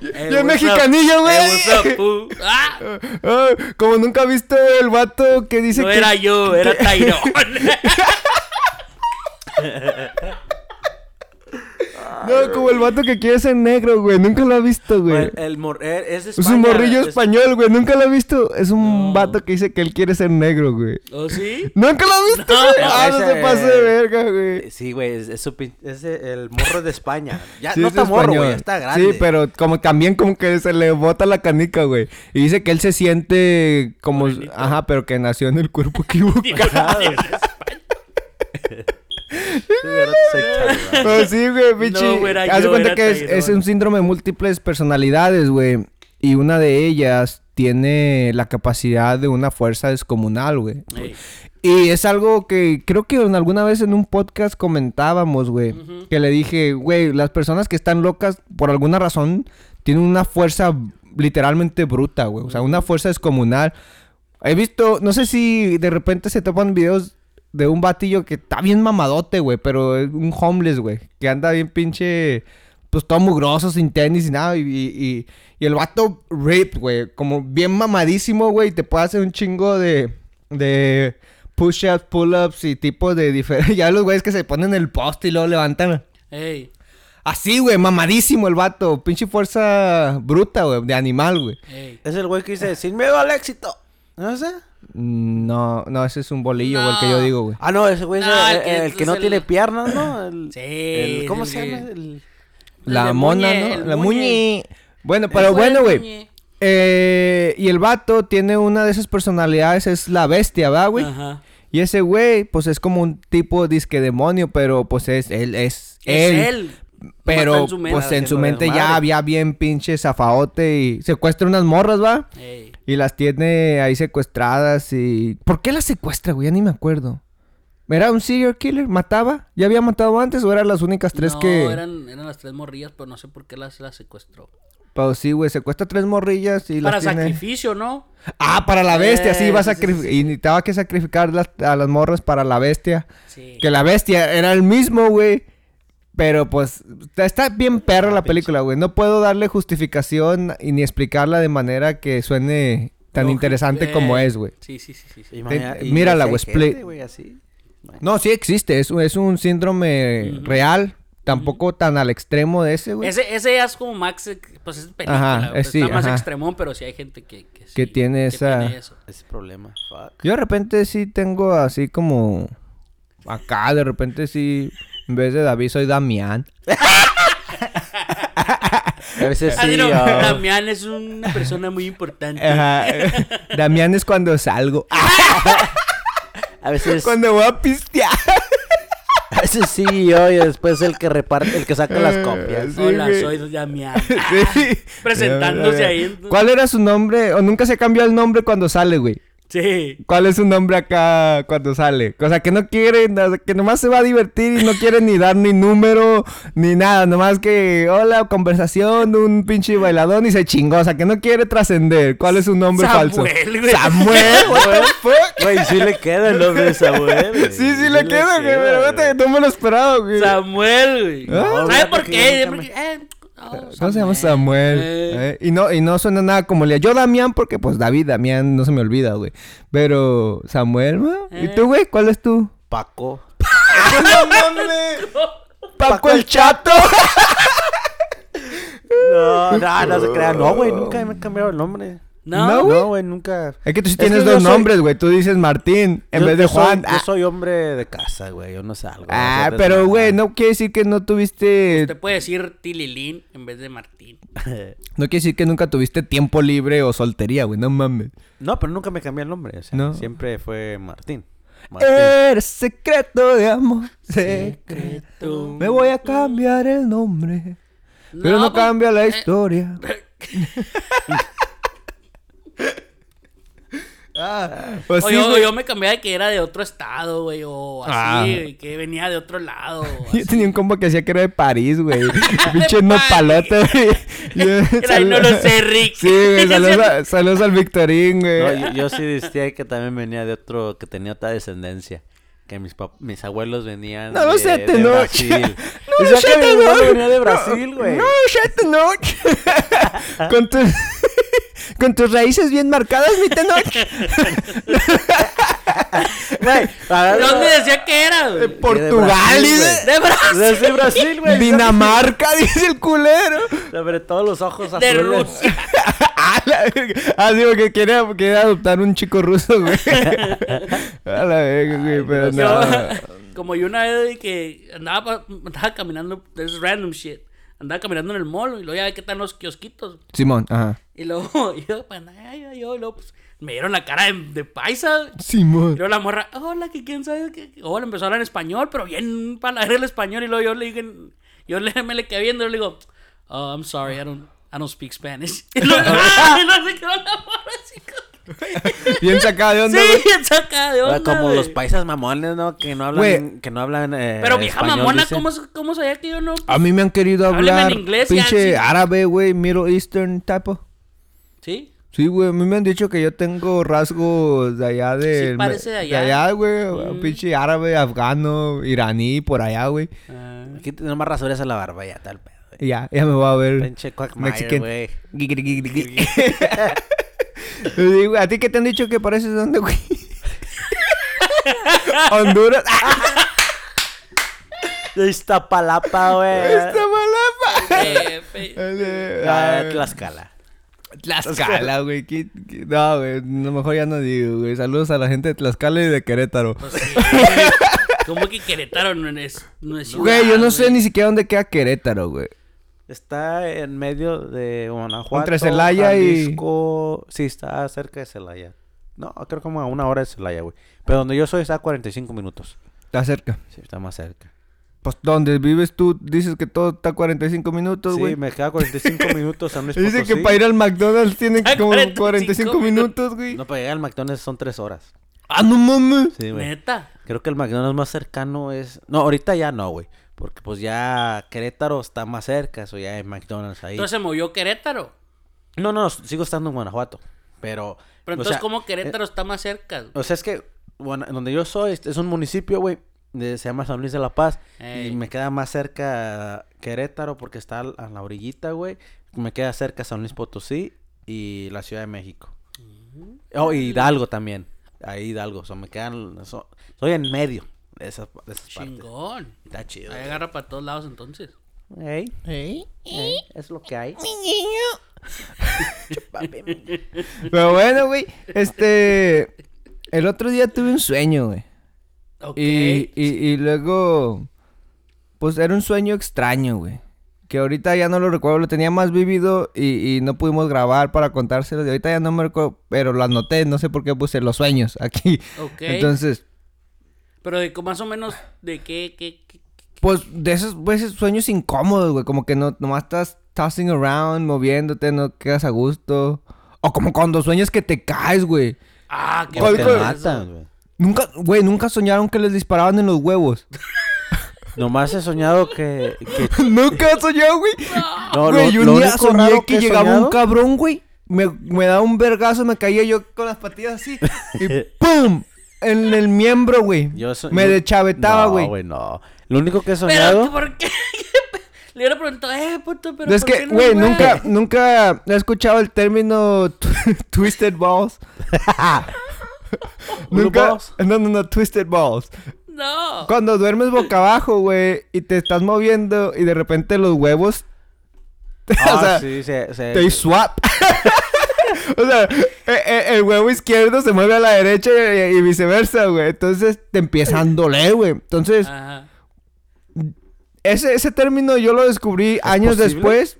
Hey, up? mexicanillo, güey. Hey? Ah, Ah, como nunca he visto el vato que dice no que. era yo, era Tyrone. No, como el vato que quiere ser negro, güey. Nunca lo he visto, güey. El, el mor- eh, es, un morrillo es- español, güey. Nunca lo he visto. Es un No. vato que dice que él quiere ser negro, güey. ¿Oh, sí? Nunca lo he visto, No. güey. Ah, no se pase de verga, güey. Sí, güey, es, es su pin- es el morro de España. Ya Sí, no es está morro, español. güey, está grande. Sí, pero como también como que se le bota la canica, güey. Y dice que él se siente como... Morenito. Ajá, pero que nació en el cuerpo equivocado. Pero sí, güey, pinche. No, güey, Haz de cuenta que es, un síndrome de múltiples personalidades, güey. Y una de ellas tiene la capacidad de una fuerza descomunal, güey. Ey. Y es algo que creo que alguna vez en un podcast comentábamos, güey. Que le dije, güey, las personas que están locas, por alguna razón, tienen una fuerza literalmente bruta, güey. O sea, una fuerza descomunal. He visto, no sé si de repente se topan videos de un batillo que está bien mamadote, güey, pero es un homeless, güey. Que anda bien pinche, pues todo mugroso, sin tenis y nada. Y, y, y el vato ripped, güey. Como bien mamadísimo, güey. Te puede hacer un chingo de, de push-ups, pull-ups y tipos de diferentes. ya los güeyes que se ponen el poste y luego levantan. Ey, Así, güey, mamadísimo el vato. Pinche fuerza bruta, güey, de animal, güey. ey. Es el güey que dice, sin miedo al éxito. ¿No sé? No, no, ese es un bolillo, el que yo digo, güey. Ah, no, ese güey es No, el, el que- el- el que no el- tiene piernas, ¿no? El, Sí, el- ¿Cómo se llama? El- La mona, Muñe, ¿no? el La Muñe. muñe. Bueno, El pero bueno, güey. Eh, y el vato tiene una de esas personalidades, es la bestia, ¿verdad, güey? Ajá. Y ese güey, pues es como un tipo disque demonio, pero pues es él, es, Es él. él. Pero en su mente. pues en su haciendo mente ya había bien pinche zafaote y secuestra unas morras, ¿va? Ey. Y las tiene ahí secuestradas y... ¿Por qué las secuestra, güey? Ya ni me acuerdo. ¿Era un serial killer? ¿Mataba? ¿Ya había matado antes o eran las únicas tres no, que...? eran, eran las tres morrillas, pero no sé por qué las, las secuestró. Pues sí, güey, secuestra tres morrillas y Para las tiene... sacrificio, ¿no? Ah, para la bestia, sí, iba a sacrificar. Y necesitaba que sacrificar las- a las morras para la bestia. Sí. Que la bestia era el mismo, güey. Pero pues está- bien perra la película, güey. No puedo darle justificación y ni explicarla de manera que suene tan Lógico, interesante eh, como es, güey. Sí, sí, sí, sí. sí. Y mírala, güey, gente, Split. güey, así. Bueno. No, sí existe. Es, es un síndrome real. Tampoco tan al extremo de ese, güey. Ese, ese ya es como Max, eh, pues es película, Ajá, güey, eh, sí, está más extremón, pero sí hay gente que, que, sí, Que tiene esa- tiene eso. Ese problema. Fuck. Yo de repente sí tengo así como... Acá, de repente sí... En vez de David soy Damián. A veces Ah, sí. no, oh. Damián es una persona muy importante. Ajá. Damián es cuando salgo. A veces, Cuando voy a pistear. a veces sí yo y después el que reparte, el que saca las copias. Sí, Hola, güey. soy Damián. Sí. Presentándose ahí. ¿Cuál era su nombre? ¿O nunca se cambió el nombre cuando sale, güey? Sí. ¿Cuál es su nombre acá cuando sale? O sea, que no quiere, o sea, que nomás se va a divertir y no quiere ni dar ni número, ni nada. Nomás que, hola, conversación, un pinche bailadón y se chingó. O sea, que no quiere trascender. ¿Cuál es su nombre falso? Samuel, güey. Samuel, what the fuck? Güey, sí le queda el nombre de Samuel. güey. Sí, sí le queda, güey, pero vete, no me lo esperaba, güey. Samuel, güey. Ah. ¿Sabe fíjate por qué? Porque, eh, oh, ¿Cómo se llama Samuel? Eh. Eh, y, no, y no suena nada como le Yo Damián, porque pues David, Damián, no se me olvida, güey. Pero Samuel, güey. ¿Y Eh. tú, güey? ¿Cuál es tu? Paco. Paco el Chato. No, no, no se crea. No, güey, nunca me he cambiado el nombre. No, No, güey. No, güey, nunca. Es que tú sí Es tienes dos soy- nombres, güey. Tú dices Martín en Yo- vez de yo soy- Juan. Yo Ah, soy hombre de casa, güey. Yo no salgo. ah, pero, güey, no quiere decir que no tuviste... te puede decir Tililín en vez de Martín. No quiere decir que nunca tuviste tiempo libre o soltería, güey. No mames. No, pero nunca me cambié el nombre. O sea, No. siempre fue Martín. Martín. Eres secreto de amor. Secreto. Me voy a cambiar el nombre. Pero no, pues, cambia la eh, historia. Ah, pues o sí, yo, me cambié de que era de otro estado, güey, o así, Ah. güey, que venía de otro lado. Yo tenía un combo que decía que era de París, güey. Pinche París. palote, güey. Yo- no lo sé, Rick. Sí, güey. Saludos, al Victorín, güey. No, yo, yo sí decía que también venía de otro, que tenía otra descendencia. Que mis, pap- mis abuelos venían No de, sé, de Tenoch. Brasil. No, Decía shut que mi the abuelo noche. venía de Brasil, güey. No, noche. Con tus... Con tus raíces bien marcadas, mi Tenoch. Güey, ¿De dónde decía que era? güey? Portugal, Brasil, dice. De Brasil. Desde Brasil, güey. Dinamarca, dice el culero. Sobre todos los ojos De azules. Rusia. Ah, la verga. Ah, digo que quería, quería adoptar un chico ruso, güey. A la verga, güey, pero Yo, no. como yo una vez que andaba, andaba caminando, es random shit. Andaba caminando en el mall y luego ya ve que están los kiosquitos. Simón, ajá. Y luego yo, pues, yo, y luego, pues, me dieron la cara de, de paisa. Y Simón. luego la morra, hola, que quién sabe qué. Hola, empezó a hablar en español, pero bien para el español. Y luego yo le dije, yo le, me le quedé viendo y le digo, oh, I'm sorry, I don't, I don't speak Spanish. Y ¡ah! luego se quedó la morra así como- Bien sacada de onda, Sí, bien sacada de onda, Como güey. los paisas mamones, ¿no? Que no hablan, Güey. que no hablan eh, Pero vieja español, mamona. ¿cómo, ¿cómo sabía que yo no? A mí me han querido Hábleme en hablar inglés, ya, pinche sí. árabe, güey, Middle Eastern tipo. ¿Sí? Sí, güey, a mí me han dicho que yo tengo rasgos de allá de... Sí, parece de allá. güey, Mm. pinche árabe, afgano, iraní, por allá, güey. Aquí tenemos más rasuras a la barba, ya tal pedo. Ya, ya me voy a ver. Pinche Quackmire, Mexican. güey. ¿A ti qué te han dicho que pareces de dónde, güey? Honduras. De Iztapalapa, güey. Eh, fe- Ah, Tlaxcala. Tlaxcala, güey. ¿qué- qué- No, güey. A lo mejor ya no digo, güey. Saludos a la gente de Tlaxcala y de Querétaro. pues sí. ¿Cómo que Querétaro no es, no es ciudad, Güey, yo no sé ni siquiera dónde queda Querétaro, güey. Está en medio de Guanajuato. Entre Celaya y-. Sí, está cerca de Celaya. No, creo como a una hora de Celaya, güey. Pero donde yo soy está a 45 minutos. Está cerca. Sí, está más cerca. Pues donde vives tú, dices que todo está a 45 minutos, Sí, güey. me queda 45 minutos a Dice que para ir al McDonald's tienen A como 45 45 minutos, güey. No, para llegar al McDonald's son 3 horas. Ah, no mames. Sí, güey. Neta. Creo que el McDonald's más cercano es... No, ahorita ya no, güey. Porque pues ya Querétaro está más cerca, eso ya hay McDonald's ahí. Entonces se movió Querétaro. No, no, sigo estando en Guanajuato. Pero. Pero entonces, sea, ¿cómo Querétaro está más cerca? O sea, es que bueno, donde yo soy es es un municipio, güey, de- se llama San Luis de la Paz. Ey. Y me queda más cerca Querétaro porque está a la orillita, güey. Me queda cerca San Luis Potosí y la Ciudad de México. Oh, y Hidalgo también. Ahí Hidalgo. O sea, me quedan... so- soy en medio de esas, de esas partes. Chingón. Está chido. Ahí agarra para todos lados entonces. Ey, ¿Eh? ey, es lo que hay. Pero bueno, güey. Este. El otro día tuve un sueño, güey. Ok. Y, y, y luego. Pues era un sueño extraño, güey. Que ahorita ya no lo recuerdo, lo tenía más vivido y, y no pudimos grabar para contárselo. Y ahorita ya no me recuerdo, pero lo anoté, no sé por qué puse los sueños aquí. Ok. Entonces, Pero de más o menos de qué, qué, qué- pues de esos, güey, esos sueños incómodos, güey. Como que no, nomás estás tossing around, moviéndote, no quedas a gusto. O como cuando sueñas que te caes, güey. Ah, ¿Cuál- Te matan, güey. Nunca, güey, nunca soñaron que les disparaban en los huevos. Nomás he soñado que... que nunca soñado, güey. no, güey, lo- yo un día soñé que, he llegaba un soñado- cabrón, güey. Me, me daba un vergazo, me caía yo con las patillas así. Y ¡pum! En el miembro, güey. Yo so- me yo- deschavetaba, No, güey. güey, no. Lo único que he Pero, soñado... ¿por qué? Le hubiera preguntado, eh, puto, pero. es ¿por que, no, güey, nunca, nunca he escuchado el término tw- twisted balls. Nunca. balls? No, no, no, twisted balls. No. Cuando duermes boca abajo, güey, y te estás moviendo y de repente los huevos. o Ah, sea, sí, se, se- te swap. O sea, e- e- el, huevo izquierdo se mueve a la derecha y, viceversa, güey. Entonces te empiezan a doler, güey. Entonces, Ajá. ese, ese término yo lo descubrí años posible? después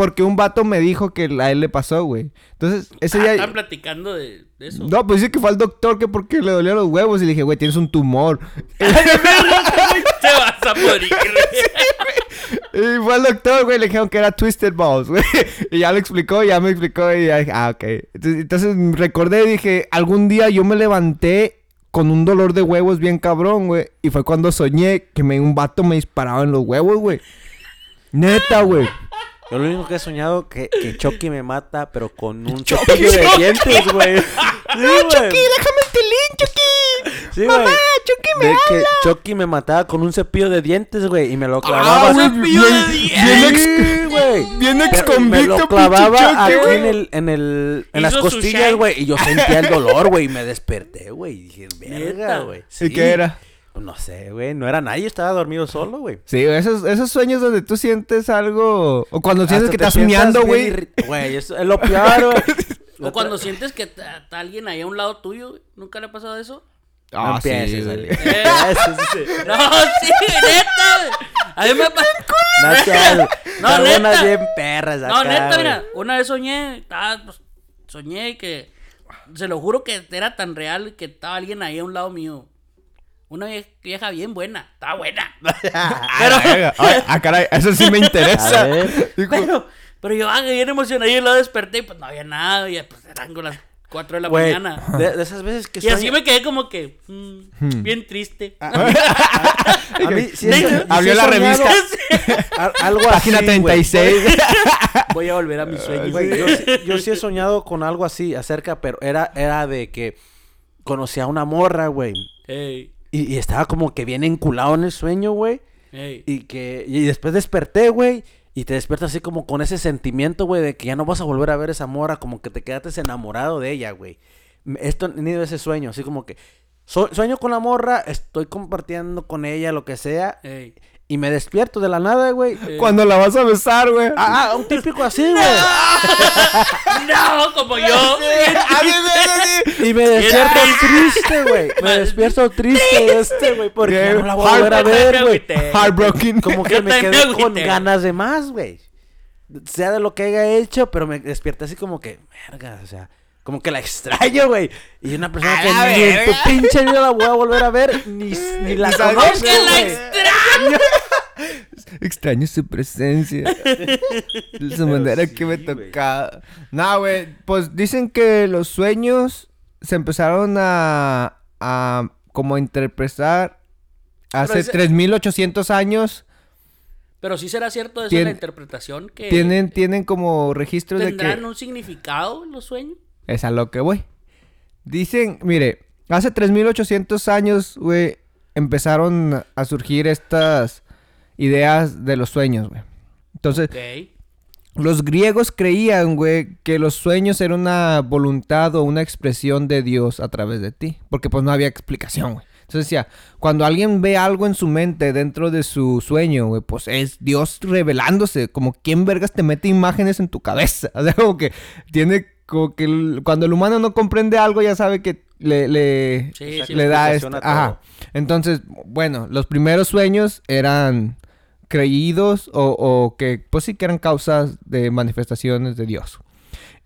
porque un vato me dijo que a él le pasó, güey. Entonces, ese Ah, día... Están platicando de, eso. No, pues dice que fue al doctor que porque le dolían los huevos y le dije, güey, tienes un tumor. Te vas a morir. Y fue al doctor, güey, le dijeron que era Twisted Balls, güey. Y ya le explicó, ya me explicó y ya dije, ah, ok. Entonces, entonces recordé y dije, algún día yo me levanté con un dolor de huevos bien cabrón, güey. Y fue cuando soñé que me, un vato me disparaba en los huevos, güey. Neta, güey. Yo lo único que he soñado que, que Chucky me mata, pero con un cepillo de dientes, güey. Sí, güey. déjame el tilín, Chucky. Sí, Mamá, güey. Chucky me De habla. que Chucky me mataba con un cepillo de dientes, güey, y me lo Ah, clavaba. güey, cepillo bien, de bien dientes. ex- güey. bien ex Pero Me lo convicto, clavaba pinche Chucky, aquí güey. en el, en el, en las costillas, güey, y yo sentía el dolor, güey, y me desperté, güey, y dije, verga, güey. ¿Y qué era? No sé, güey, no era nadie, estaba dormido solo, güey. Sí, esos, esos sueños donde tú sientes algo. O cuando sientes Hasta que te estás soñando, bien güey. Güey, eso es lo peor, güey. O cuando sientes que está alguien ahí a un lado tuyo. ¿Nunca le ha pasado eso? No Ah, sí, empieces. Eh. No, sí, neta. A mí me pasa. No, seas- No, algunas neta. bien perras No, neta, güey. mira. Una vez soñé. Estaba, pues, soñé que. Se lo juro que era tan real que estaba alguien ahí a un lado mío. Una vie- vieja bien buena. Estaba buena. Pero... Ay, ah, caray, eso sí me interesa. A ver. Dijo, Pero, pero yo ah, bien emocionado y luego desperté y pues no había nada. Y pues eran como las 4 de la Güey, mañana. de, de esas veces que Y así sueño- me quedé como que mm, bien triste. A mí sí, Sí. sí, Abrió sí he la soñado revista. al- algo Página así, güey. 36. Voy a volver a mis sueños. Güey, yo, sí- yo sí he soñado con algo así acerca, pero era, era de que conocí a una morra, güey. Ey, Y, y estaba como que bien enculado en el sueño, güey. ey. Y que y después desperté, güey. Y te despiertas así como con ese sentimiento, güey, de que ya no vas a volver a ver esa morra, como que te quedaste enamorado de ella, güey. Esto ni de ese sueño, así como que sueño con la morra, estoy compartiendo con ella lo que sea. Y me despierto de la nada, güey. Eh. Cuando la vas a besar, güey. Ah, ah, un típico así, güey. No, como yo. A mí me- Y me despierto triste, güey. Me despierto triste de este, güey, porque no la voy a volver a ver, güey. Heartbroken. Como que Yo me quedé con ganas de más, güey. Sea de lo que haya hecho, pero me despierté así como que, verga, o sea, como que la extraño, güey. Y una persona A que ni en tu pinche vida la voy a volver a ver, ni, ni la conozco, que la extraño. Extraño su presencia. su manera que me tocaba. No, güey. Pues dicen que los sueños se empezaron a. a como a interpretar hace ese- 3800 años Pero sí será cierto eso Tien- de la interpretación que Tienen, tienen como registros de tendrán que... un significado los sueños. Es a lo que voy. Dicen, mire, hace 3800 años, güey, empezaron a surgir estas ideas de los sueños, güey. Entonces, los griegos creían, güey, que los sueños eran una voluntad o una expresión de Dios a través de ti. Porque pues no había explicación, güey. Entonces decía, cuando alguien ve algo en su mente dentro de su sueño, güey, pues es Dios revelándose. Como quién vergas te mete imágenes en tu cabeza. O sea, como que tiene, como que el- cuando el humano no comprende algo ya sabe que le, le, Sí, sí, le da esto. Ajá. Entonces, bueno, los primeros sueños eran creídos o, o que, pues sí que eran causas de manifestaciones de Dios.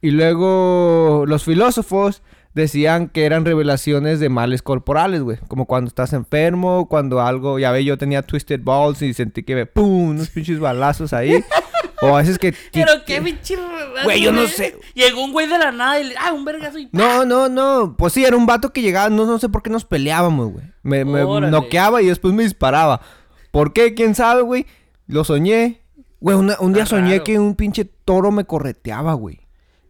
Y luego los filósofos decían que eran revelaciones de males corporales, güey. Como cuando estás enfermo, cuando algo, ya ve, yo tenía twisted balls y sentí que me, pum, unos pinches balazos ahí. o a veces que... Pero qué pinche. Güey, yo no sé. Llegó un güey de la nada y le. Ah, un vergazo y. No, no, no. Pues sí, era un vato que llegaba, no, no sé por qué nos peleábamos, güey. Me, me noqueaba y después me disparaba. ¿Por qué? ¿Quién sabe, güey? Lo soñé. Güey, una- un día Está soñé raro. que un pinche toro me correteaba, güey.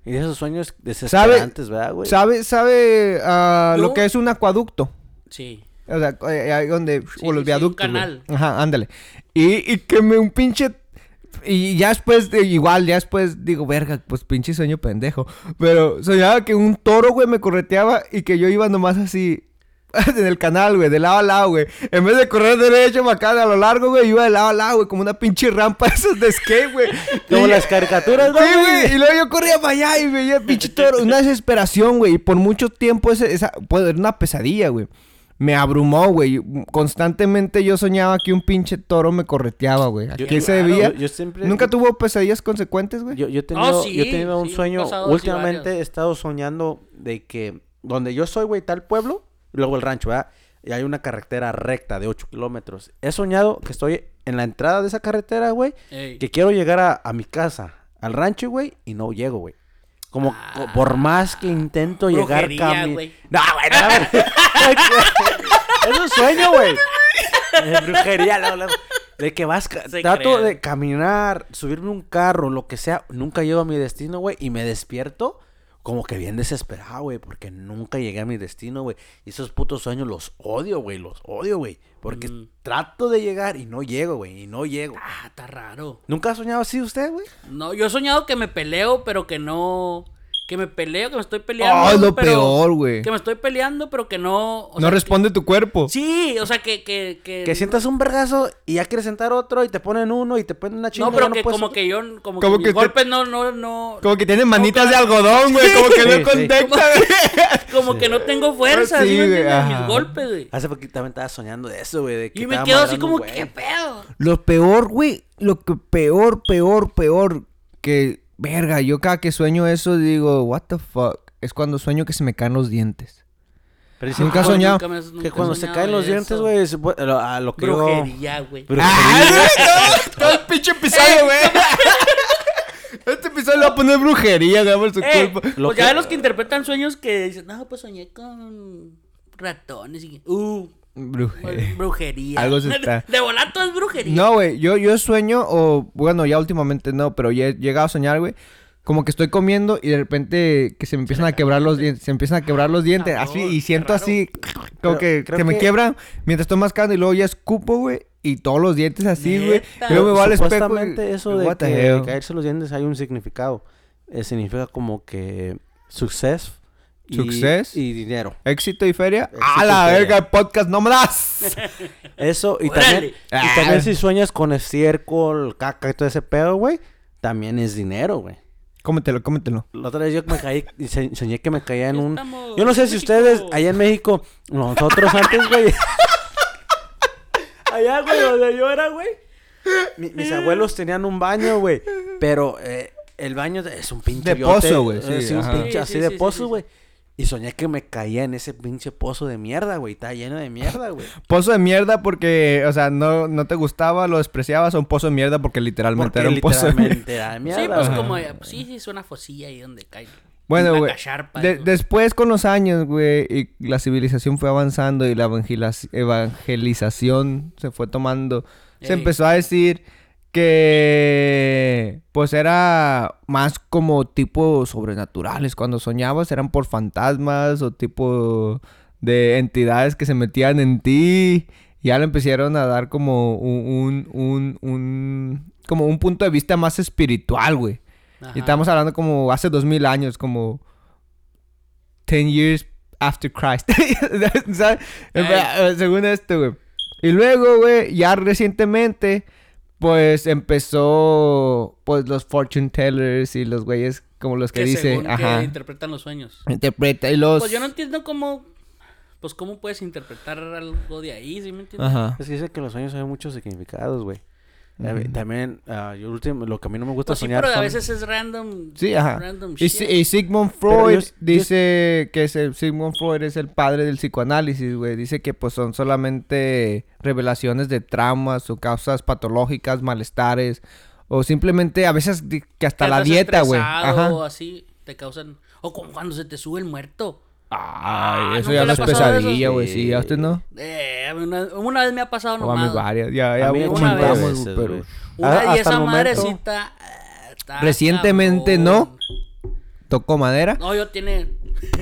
Y de esos sueños desesperantes, ¿verdad, güey? ¿Sabe, sabe ah, lo que es un acueducto? Sí. O sea, eh, ahí donde... Sí, o los sí, un viaductos, güey. canal. Ajá, ándale. Y, y que me un pinche... Y ya después, de- igual, ya después digo, verga, pues pinche sueño pendejo. Pero soñaba que un toro, güey, me correteaba y que yo iba nomás así... En el canal, güey, de lado a lado, güey. En vez de correr derecho, bacán, a lo largo, güey, iba de lado a lado, güey, como una pinche rampa esas de skate, güey. Como Y- las caricaturas, Sí, güey. güey. Y luego yo corría para allá y veía el pinche toro. Una desesperación, güey. Y por mucho tiempo ese- esa... Pues era una pesadilla, güey. Me abrumó, güey. Constantemente yo soñaba que un pinche toro me correteaba, güey. ¿A Yo- qué se debía? Yo, yo siempre... ¿Nunca tuvo pesadillas consecuentes, güey? Yo, yo he tenido, sí, yo he tenido un sí, sueño, últimamente he estado soñando de que donde yo soy, güey, tal pueblo, y luego el rancho, ¿verdad? Y hay una carretera recta de 8 kilómetros. He soñado que estoy en la entrada de esa carretera, güey, Ey. que quiero llegar a, a mi casa, al rancho, güey, y no llego, güey. Como Ah. por más que intento llegar cami- güey. No, güey, no, es un sueño, güey. Es brujería, luego. De que vas, Se trato cree. de caminar, subirme un carro, lo que sea, nunca llego a mi destino, güey, y me despierto como que bien desesperado, güey, porque nunca llegué a mi destino, güey. Y esos putos sueños los odio, güey, los odio, güey, porque Mm. trato de llegar y no llego, güey, y no llego. Ah, está raro. ¿Nunca ha soñado así usted, güey? No, yo he soñado que me peleo, pero que no. Que me peleo, que me estoy peleando. Oh, es lo pero- peor, güey. Que me estoy peleando, pero que no. o No sea, que- responde tu cuerpo. Sí, o sea, que. Que, que, Que sientas un vergazo y ya quieres sentar otro y te ponen uno y te ponen una chingada. No, pero que puedes como que yo. Como, Como que, que mis te- golpes no, no, no. Como que tiene manitas No, de algodón, güey. Como que Sí, no sí. contacta, güey. Como que no tengo fuerza, Sí, ¿sí me güey. Mis golpes, güey. Hace poquito también estaba soñando de eso, güey. de que Y me quedo así como. ¿qué pedo? Lo peor, güey, lo que peor, peor, peor que, verga, yo cada que sueño eso digo, what the fuck, es cuando sueño que se me caen los dientes. Pero Nunca "Ah, soñado? Nunca me- nunca Que he cuando se caen los dientes, güey, se puede- lo- a lo que yo- Brujería, güey. Brujería. ¡Ay, güey! Todo, el pinche episodio, güey. Este episodio le va a poner brujería, güey, por su Eh, culpa. Lo pues que- ya los que interpretan sueños que dicen, no, pues soñé con ratones y... Uh, Brujería. brujería. Algo se está- De volato es brujería. No, güey, yo, yo sueño, o bueno, ya últimamente no, pero ya he llegado a soñar, güey. Como que estoy comiendo y de repente que se me empiezan a quebrar los dientes, se empiezan a quebrar los dientes, así, y siento así, como Pero que, que me que- quiebran mientras estoy mascando y luego ya escupo, güey, y todos los dientes así, güey. Luego me voy al espejo Supuestamente eso de que caerse los dientes hay un significado. Eh, significa como que success. Success. Y dinero. Éxito y feria. Éxito ¡A la verga, el podcast no me das! Eso, y también, y Ah. también si sueñas con estiércol, caca y todo ese pedo, güey, también es dinero, güey. cómetelo, cómetelo. La otra vez yo me caí y se- soñé que me caía en un... estamos, Yo no sé si México. ustedes, allá en México, nosotros antes, güey... allá, güey, donde yo era, güey. mi- mis abuelos tenían un baño, güey. Pero eh, el baño es un pinche De biote, pozo, güey, sí, sí, un ajá. pinche Sí, así sí, de pozo, sí, güey. Y soñé que me caía en ese pinche pozo de mierda, güey. Está lleno de mierda, güey. Pozo de mierda porque, o sea, no, no te gustaba, lo despreciabas, o un pozo de mierda porque literalmente Porque era un pozo de mierda. literalmente era de mierda. Sí, pues como... pues, sí, sí, es una fosilla ahí donde cae. Bueno, güey. después con los años, güey, y la civilización fue avanzando y la evangeliz- evangelización se fue tomando, se empezó a decir que pues era más como tipo sobrenaturales. Cuando soñabas eran por fantasmas o tipo de entidades que se metían en ti. Ya le empezaron a dar como un, un, un, un- como un punto de vista más espiritual, güey. Y estamos hablando como hace dos mil años, como 10 years after Christ. Según esto, güey. Y luego, güey, ya recientemente, pues empezó, pues los fortune tellers y los güeyes como los que, que dice, según ajá, que interpretan los sueños. interpreta y los, Pues yo no entiendo cómo, pues cómo puedes interpretar algo de ahí, ¿sí me entiendes? ajá. Es que dice que los sueños hay muchos significados, güey. También, ah, yo último, lo que a mí no me gusta Pues sí, soñar pero a son- veces es random. Sí, ajá. Random Y, shit. Si- y Sigmund Pero Freud yo- yo- dice que es el- Sigmund Freud es el padre del psicoanálisis, güey. Dice que pues son solamente revelaciones de traumas o causas patológicas, malestares o simplemente a veces que hasta Que la dieta, güey. Ajá. O así te causan. O como cuando se te sube el muerto. Ay, eso ¿nunca ya no es pesadilla, güey. Sí. ¿a usted no? Eh, una, una vez me ha pasado O a mí nomás. varias. Ya, ya comentamos, pero... Una Ah, y hasta esa madrecita. eh, está Recientemente, cabrón. ¿Tocó madera? No, yo tiene.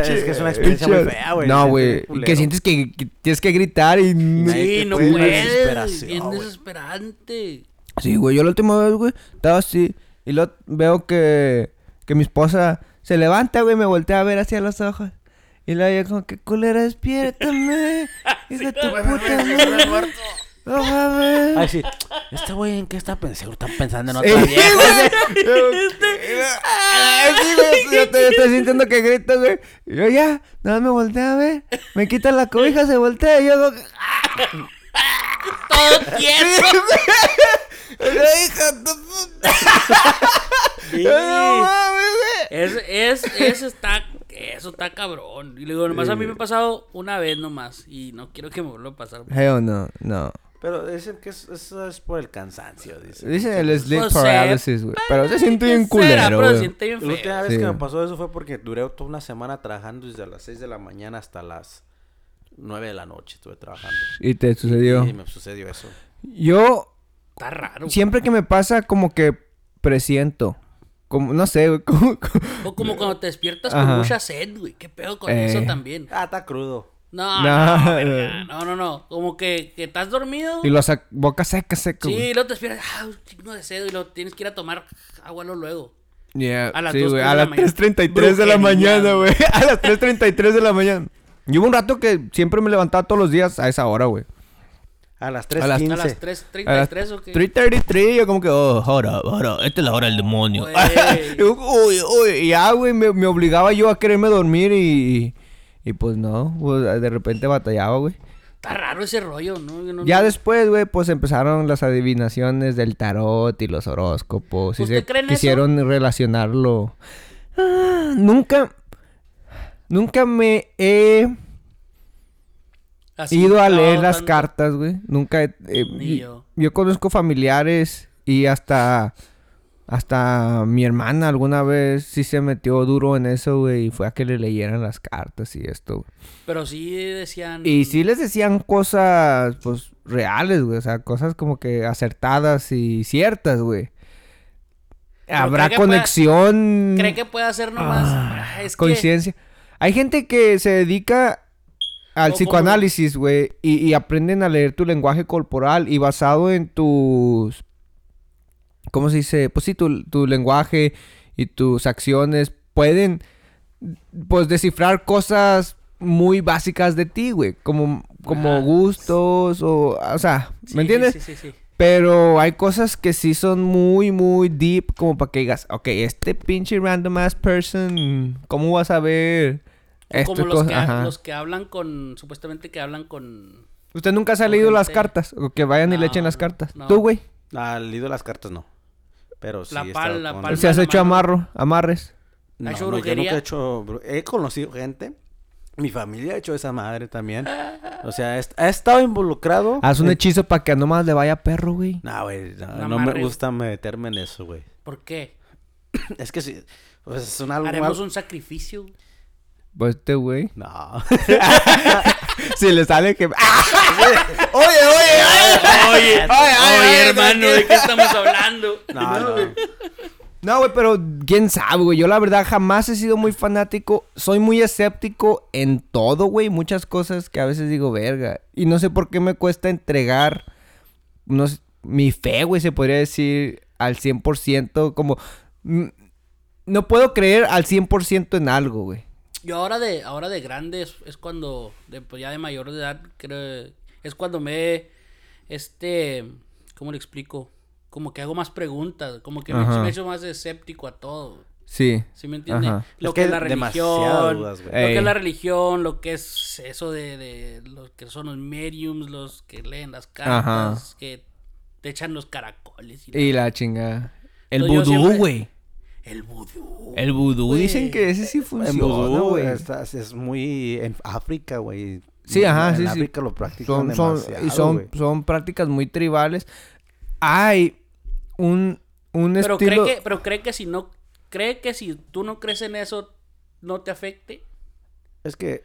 Es que es una experiencia muy fea, güey. No, güey. Que sientes que, que tienes que gritar y... Sí, no puedes. Bien desesperante. Sí, güey, yo la última vez, güey, estaba así. Y luego veo que, que mi esposa se levanta, güey, me voltea a ver hacia los ojos. Y luego yo como, que culera, despiértame. Hija de tu puta madre. No mames. Ay, sí. Este güey, ¿en qué está pensando? Está pensando en otra vieja. Ay, sí, güey, yo estoy, estoy sintiendo que grito, güey. Y yo ya, nada, me voltea a ver. Me quita la cobija, se voltea y yo como... Todo tieso. Hija de puta. Sí. Güey. Es, es, eso está, eso está cabrón. Y le digo, nomás a mí me ha pasado una vez nomás. Y no quiero que me vuelva a pasar. Hell no, no. Pero dicen que es- eso es por el cansancio, dicen. Dice el sleep No sé, paralysis, güey. Pero se siente bien culero, Pero se güey. siente bien La última feo. vez Sí. que me pasó eso fue porque duré toda una semana trabajando desde las 6 de la mañana hasta las 9 de la noche. Estuve trabajando. Y te sucedió. Y me sucedió eso. Yo, Está raro. siempre que me pasa, como que presiento. Como, no sé, güey. Como, como- O como cuando te despiertas Ajá. con mucha sed, güey. ¿Qué pedo con Eh. eso también? Ah, está crudo. No, No, no, verga, no, no, no. Como que, que estás dormido. Y lo sac boca seca, seca, Sí, güey. y luego te despiertas, ah, un chingo de sed y luego tienes que ir a tomar agua luego. Yeah, A las sí, dos, güey. tres A de la las mañana. 3.33 de la mañana, güey. güey. A las 3.33 de la mañana. Y hubo un rato que siempre me levantaba todos los días a esa hora, güey. A las A las- 3.15. A las A las 3.33 o qué. 3.33, yo como que, oh, ahora, ahora, esta es la hora del demonio. Y uy, uy, y ya, güey, me, me obligaba yo a quererme dormir y, y pues no, pues, de repente batallaba, güey. Está raro ese rollo, ¿no? Ya no- después, güey, pues empezaron las adivinaciones del tarot y los horóscopos. Y ¿Usted se cree en eso? quisieron relacionarlo. Ah, nunca, nunca me he Así, ido a leer las cartas, güey. Nunca he... eh, Ni yo. yo. conozco familiares y hasta... Hasta mi hermana alguna vez sí se metió duro en eso, güey. Y fue a que le leyeran las cartas y esto, güey. Pero sí decían. Y sí les decían cosas, pues, reales, güey. O sea, cosas como que acertadas y ciertas, güey. Habrá que pueda- conexión... ¿Cree que puede hacer nomás? Ah, es que. coincidencia. Hay gente que se dedica al psicoanálisis, güey, y, y aprenden a leer tu lenguaje corporal y basado en tus... ¿Cómo se dice? Pues sí, tu, tu lenguaje y tus acciones pueden, pues, descifrar cosas muy básicas de ti, güey. Como, como Ajá. gustos o... O sea, Sí, ¿me entiendes? Sí, sí, sí. Pero hay cosas que sí son muy, muy deep, como para que digas, ok, este pinche random ass person, ¿cómo vas a ver esto? Como los cosa? que, Ajá. los que hablan con. Supuestamente que hablan con. ¿Usted nunca se ha leído las cartas? O que vayan y le echen las cartas. no. ¿Tú, güey? Ah, leído las cartas no. Pero sí La pal- la con- palma ¿Se has hecho mano. amarro, amarres? No, ¿Ha hecho no, yo nunca he hecho... He conocido gente. Mi familia ha hecho esa madre también. O sea, ha estado involucrado. Haz un hechizo para que nomás le vaya perro, güey. No, güey, no, me gusta meterme en eso, güey. ¿Por qué? Es que sí, pues es un algo Haremos mal- un sacrificio. Pues este güey. No. Si le sale que. ¡Ah! Oye, oye, ay, hermano, ¿de qué estamos hablando? No, no. No, güey, pero quién sabe, güey. Yo la verdad jamás he sido muy fanático. Soy muy escéptico en todo, güey. Muchas cosas que a veces digo, verga. Y no sé por qué me cuesta entregar no sé, mi fe, güey, se podría decir al 100%. Como. mm, No puedo creer al 100% en algo, güey. Yo ahora de, ahora de grande es, es cuando, de, pues ya de mayor de edad, creo, es cuando me, este, ¿cómo le explico? Como que hago más preguntas, como que me, Ajá. me he hecho más escéptico a todo. Sí. ¿Sí me entiende? Ajá. Lo Es que, que es la religión, dudas, lo que es la religión, lo que es eso de, de los que son los mediums, los que leen las cartas, que te echan los caracoles y, Y la chingada. El vudú, siempre- güey. El vudú. El vudú güey. dicen que ese sí funciona, güey. es muy en África, güey. Sí, ajá, en sí, sí. África lo practican Son, son, demasiado, y son, son prácticas muy tribales. Hay un, un Pero estilo... cree que, pero cree que si no, cree que si tú no crees en eso, no te afecte. Es que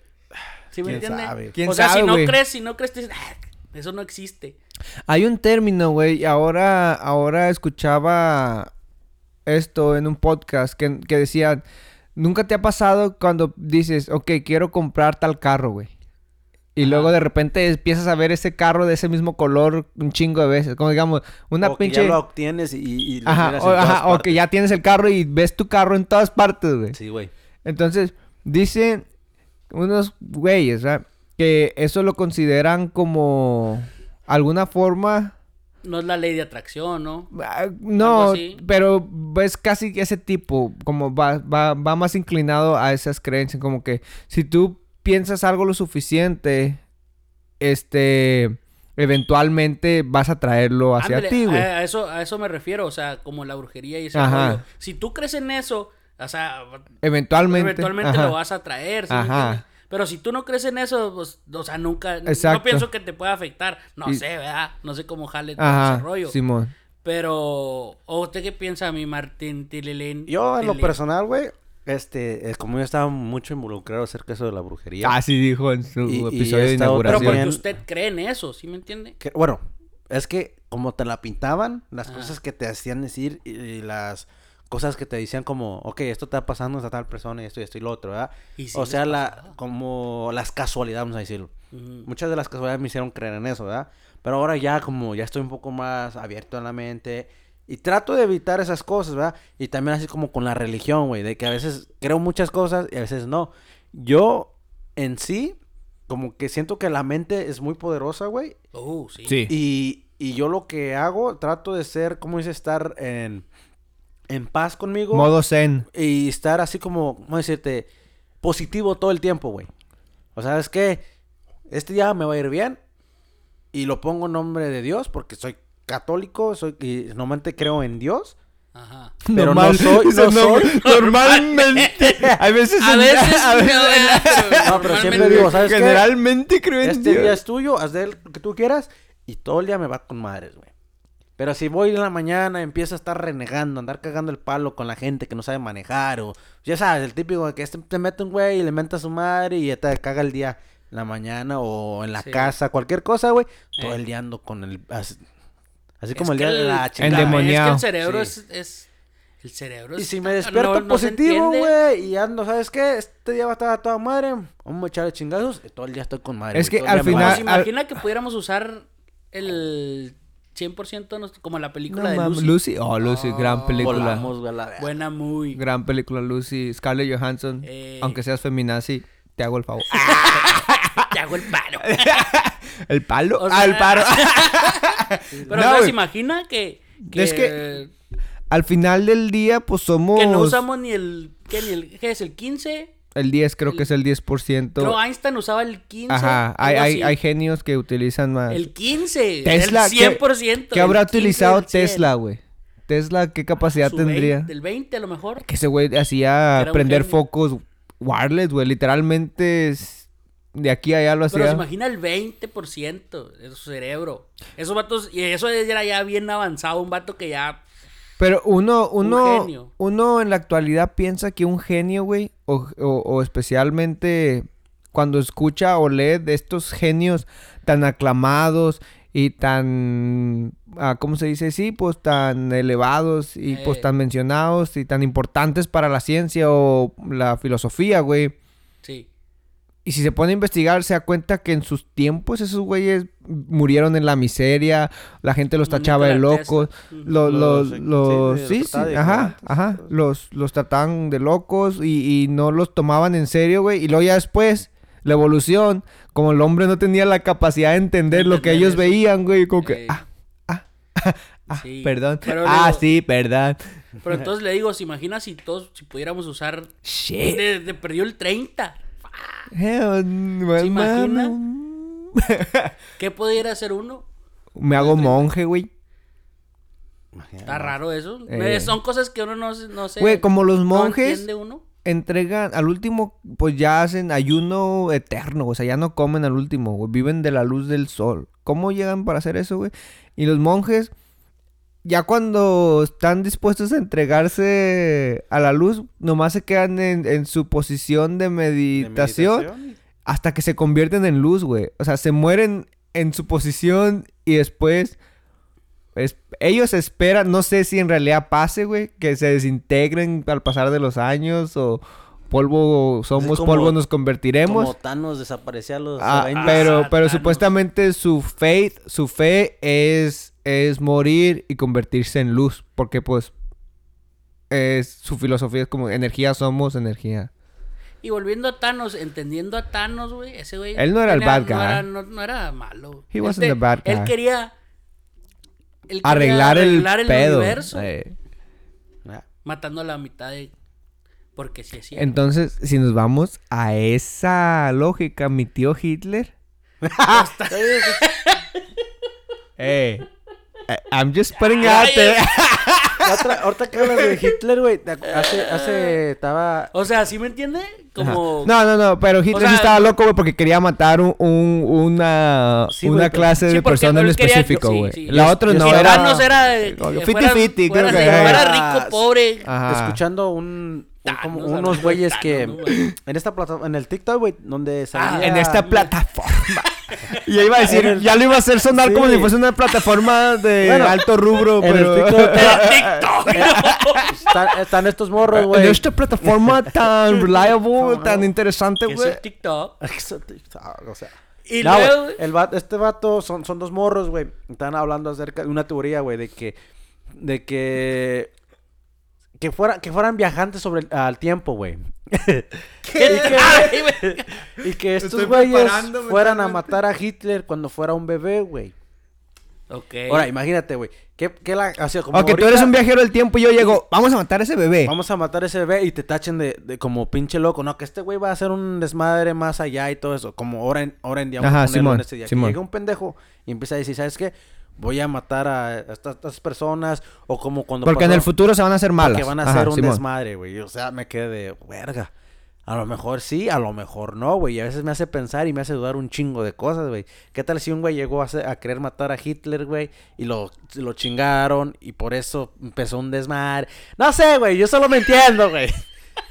¿Sí me ¿Quién entiendes? sabe? ¿Quién o sea, sabe, si no crees, si no crees, te dices, "Ah, eso no existe. Hay un término, güey. y Ahora, ahora escuchaba esto en un podcast que, que decían... Nunca te ha pasado cuando dices, ok, quiero comprar tal carro, güey. Y Ajá. luego de repente empiezas a ver ese carro de ese mismo color un chingo de veces. Como digamos, una o que pinche... ya lo obtienes y, y lo Ajá, o, en todas ajá, o que ya tienes el carro y ves tu carro en todas partes, güey. Sí, güey. Entonces, dicen unos güeyes, ¿verdad? Que eso lo consideran como alguna forma. No es la ley de atracción, ¿no? ah, No, pero es casi ese tipo, como va, va, va más inclinado a esas creencias, como que si tú piensas algo lo suficiente, este, eventualmente vas a traerlo hacia Ándale, ti, güey. A, a eso, a eso me refiero, o sea, como la brujería y ese rollo. Si tú crees en eso, o sea, Eventualmente. eventualmente ajá. lo vas a traer. ¿sí me Ajá. Pero si tú no crees en eso, pues, o sea, nunca, Exacto. no pienso que te pueda afectar. No Y- sé, ¿verdad? No sé cómo jale todo Ajá, ese rollo. Simón. Pero, ¿o usted qué piensa, mi Martín Tililín? Yo, en lo personal, güey, este, es como yo estaba mucho involucrado acerca de eso de la brujería. Así dijo en su Y- episodio de estado Pero inauguración. porque usted cree en eso, ¿sí me entiende? Que, bueno, es que como te la pintaban, las Ajá. cosas que te hacían decir y, y las cosas que te decían como, ok, esto está pasando a tal persona y esto y esto y lo otro, ¿verdad? Y o sea, la, como las casualidades, vamos a decirlo. Muchas de las casualidades me hicieron creer en eso, ¿verdad? Pero ahora ya como ya estoy un poco más abierto en la mente y trato de evitar esas cosas, ¿verdad? Y también así como con la religión, güey, de que a veces creo muchas cosas y a veces no. Yo en sí, como que siento que la mente es muy poderosa, güey. Oh, sí. Sí. Y, y yo lo que hago, trato de ser, como dice, estar en, en paz conmigo. Modo zen. Y estar así como, ¿cómo decirte? Positivo todo el tiempo, güey. O sea, es que este día me va a ir bien. Y lo pongo en nombre de Dios porque soy católico, soy y normalmente creo en Dios. Ajá. Pero no soy- Dice, no soy- Normalmente. A veces. A en- veces, a veces- No, pero siempre digo, ¿sabes qué? Generalmente creo en Este día Dios. es tuyo, haz de él lo que tú quieras. Y todo el día me va con madres, güey. Pero si voy en la mañana, empiezo a estar renegando, andar cagando el palo con la gente que no sabe manejar. O ya sabes, el típico de que este te mete un güey y le menta a su madre y ya te caga el día en la mañana o en la Sí. casa, cualquier cosa, güey. Todo Eh. el día ando con el. Así, como el día de la el- chingada. Endemoniado. Es que el cerebro Sí. es, es- El cerebro Y si me despierto no- no se positivo, güey, y ando, ¿sabes qué? Este día va a estar a toda madre. Vamos a echarle chingazos. Y todo el día estoy con madre. Es que al final- va- ¿Se imagina que pudiéramos usar el 100% de nuestro- como la película No de Lucy? Lucy. Oh, Lucy, gran Oh, película. Volamos, la. Buena, muy. Gran película, Lucy. Scarlett Johansson. Eh. Aunque seas feminazi, te hago el favor. Te hago el paro. ¿El palo? O ah, paro. Pero No, se imagina que, que, Es que Al final del día, pues somos. que no usamos ni el, ¿qué, ni el, ¿qué es el 15? El 10, creo el- que es el 10%. Creo Einstein usaba el 15. Ajá. Hay, hay, hay genios que utilizan más. El 15. Tesla, el ¿qué- 100%. ¿Qué habrá el 15 utilizado del 100. Tesla, güey? Tesla, ¿qué capacidad Su tendría? 20, el 20 a lo mejor. Que ese güey hacía Era prender focos wireless, güey. Literalmente es- de aquí a allá lo Pero se hacía. imagina el 20% de su cerebro. Esos vatos, y eso era ya bien avanzado, un vato que ya... Pero uno, Un uno, uno en la actualidad piensa que un genio, güey, o, o- o especialmente cuando escucha o lee de estos genios tan aclamados y tan, ah, ¿cómo se dice? Sí, pues tan elevados y pues Eh. tan mencionados y tan importantes para la ciencia o la filosofía, güey. Sí. Y si se pone a investigar, se da cuenta que en sus tiempos esos güeyes murieron en la miseria, la gente los tachaba de locos, los, los, Los- sí, sí, sí, trataban de ajá, ajá, los, los trataban de locos y, y no los tomaban en serio, güey, y luego ya después, la evolución, como el hombre no tenía la capacidad de entender lo que ellos eso. veían, güey, como que, Eh, ah, ah, ah, perdón, Pero ah, digo- sí, perdón, Pero entonces le digo, ¿se imagina si todos, si pudiéramos usar shit, de, de perdió el 30? Hell, mano. ¿Qué pudiera hacer uno? Me hago monje, güey. Está raro eso. Eh. Son cosas que uno no, no sé. Güey, como los monjes uno. entregan, al último, pues ya hacen ayuno eterno, o sea, ya no comen al último, güey, viven de la luz del sol. ¿Cómo llegan para hacer eso, güey? Y los monjes, ya cuando están dispuestos a entregarse a la luz, nomás se quedan en, en su posición de De meditación, hasta que se convierten en luz, güey. O sea, se mueren en su posición y después... es- ellos esperan, no sé si en realidad pase, güey, que se desintegren al pasar de los años o polvo, somos como- polvo, nos convertiremos. Como Thanos desaparecía a los Ah, pero, Ah, pero Thanos. supuestamente su faith, su fe es, es morir y convertirse en luz, porque pues es su filosofía es como energía somos energía. Y volviendo a Thanos, entendiendo a Thanos, güey, ese güey. Él no era el bad No guy. era, no- no era malo. He Él wasn't the bad Él guy. quería. él quería Arreglar, arreglar el, pedo. universo. eh. Matando a la mitad de. Porque si así. Entonces, si nos vamos a esa lógica, mi tío Hitler. Eh, eh, I'm just putting out there. Otra- ahorita que hablas de Hitler, güey, hace, hace, estaba... O sea, ¿sí me entiende? Como. No, no, no, pero Hitler sea- sí estaba loco, güey, porque quería matar un, un- una, Sí, una clase Sí, de persona en específico, güey. sí. La otra no era... Thanos era. fiti fiti, creo que fuera era. rico, pobre. Ajá. escuchando un, un- como Thanos, unos güeyes que en esta plataforma en el TikTok güey donde salía Ah, En esta plataforma. Y iba a decir, el- ya lo iba a hacer sonar Sí. como si fuese una plataforma de Bueno, alto rubro, en el pero... TikTok- TikTok. están, están estos morros En güey esta plataforma tan reliable, No, tan no. interesante, Que es güey. el TikTok. o sea Y no, güey, luego. güey, el vato- este vato son, son dos morros, güey. Están hablando acerca de una teoría, güey, de que de que que fuera que fueran viajantes sobre el, al tiempo, güey. ¿Qué- Ay, güey. Y que estos güeyes fueran a matar a Hitler cuando fuera un bebé, güey. Ok. Ahora, imagínate, güey. ¿Qué, qué la, o sea, como Ok, tú eres un viajero del tiempo y yo llego, vamos a matar a ese bebé. Vamos a matar a ese bebé y te tachen de, de como pinche loco. No, que este güey va a hacer un desmadre más allá y todo eso. Como ahora en, ahora en día. vamos a Ajá, ponerlo Simón, en este día. Que Simón. llega un pendejo y empieza a decir, ¿sabes qué? Voy a matar a estas, estas personas. O como cuando Porque en pasó- el futuro se van a hacer malas. Porque van a Ajá, hacer un Simón. desmadre, güey. O sea, me quedé de verga. A lo mejor sí, a lo mejor no, güey. Y a veces me hace pensar y me hace dudar un chingo de cosas, güey. ¿Qué tal si un güey llegó a, a querer matar a Hitler, güey? Y lo, lo chingaron y por eso empezó un desmadre. No sé, güey. Yo solo me entiendo, güey.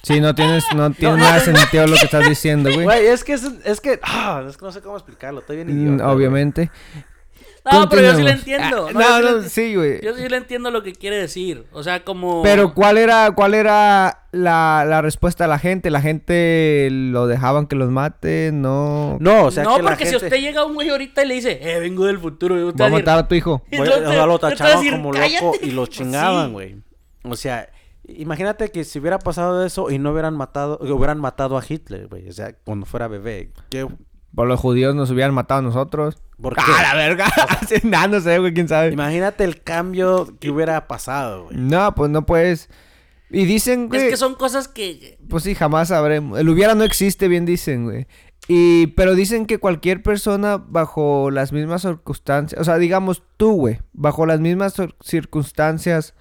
Sí, no tienes, no tiene nada de sentido lo que estás diciendo, güey. Güey, es que es, es que... ah, es que no sé cómo explicarlo. Estoy bien Mm, idiota, güey. No, pero yo sí le entiendo. Ah, No, No, yo sí no, le- sí, güey. Yo sí le entiendo lo que quiere decir. O sea, como. Pero ¿cuál era, cuál era la, la respuesta de la gente? ¿La gente lo dejaban que los mate? No. No, o sea no, que la porque si gente... usted llega a un güey ahorita y le dice, eh, vengo del futuro. y usted Va a a matar a tu hijo. Y Güey, entonces o sea, lo tachaban decir, como "Cállate". loco y lo chingaban, Sí. güey. O sea, imagínate que si hubiera pasado eso y no hubieran matado, hubieran matado a Hitler, güey. O sea, cuando fuera bebé. ¿Qué? Por los judíos nos hubieran matado a nosotros. ¿Por qué? ¡Ah, la verga! Nah, no sé, güey, quién sabe. Imagínate el cambio que hubiera pasado, güey. No, pues no puedes. Y dicen, güey. Es que son cosas que. Pues sí, jamás sabremos. El hubiera no existe, bien dicen, güey. Y, pero dicen que cualquier persona bajo las mismas circunstancias, o sea, digamos tú, güey, bajo las mismas cir- circunstancias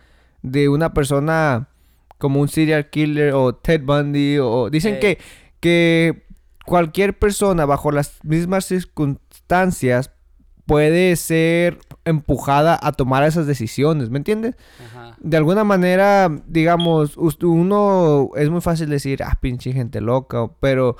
de una persona como un serial killer o Ted Bundy, o dicen Eh. que, que cualquier persona bajo las mismas circunstancias puede ser empujada a tomar esas decisiones, ¿me entiendes? Ajá. De alguna manera, digamos, uno es muy fácil decir, ah, pinche gente loca, pero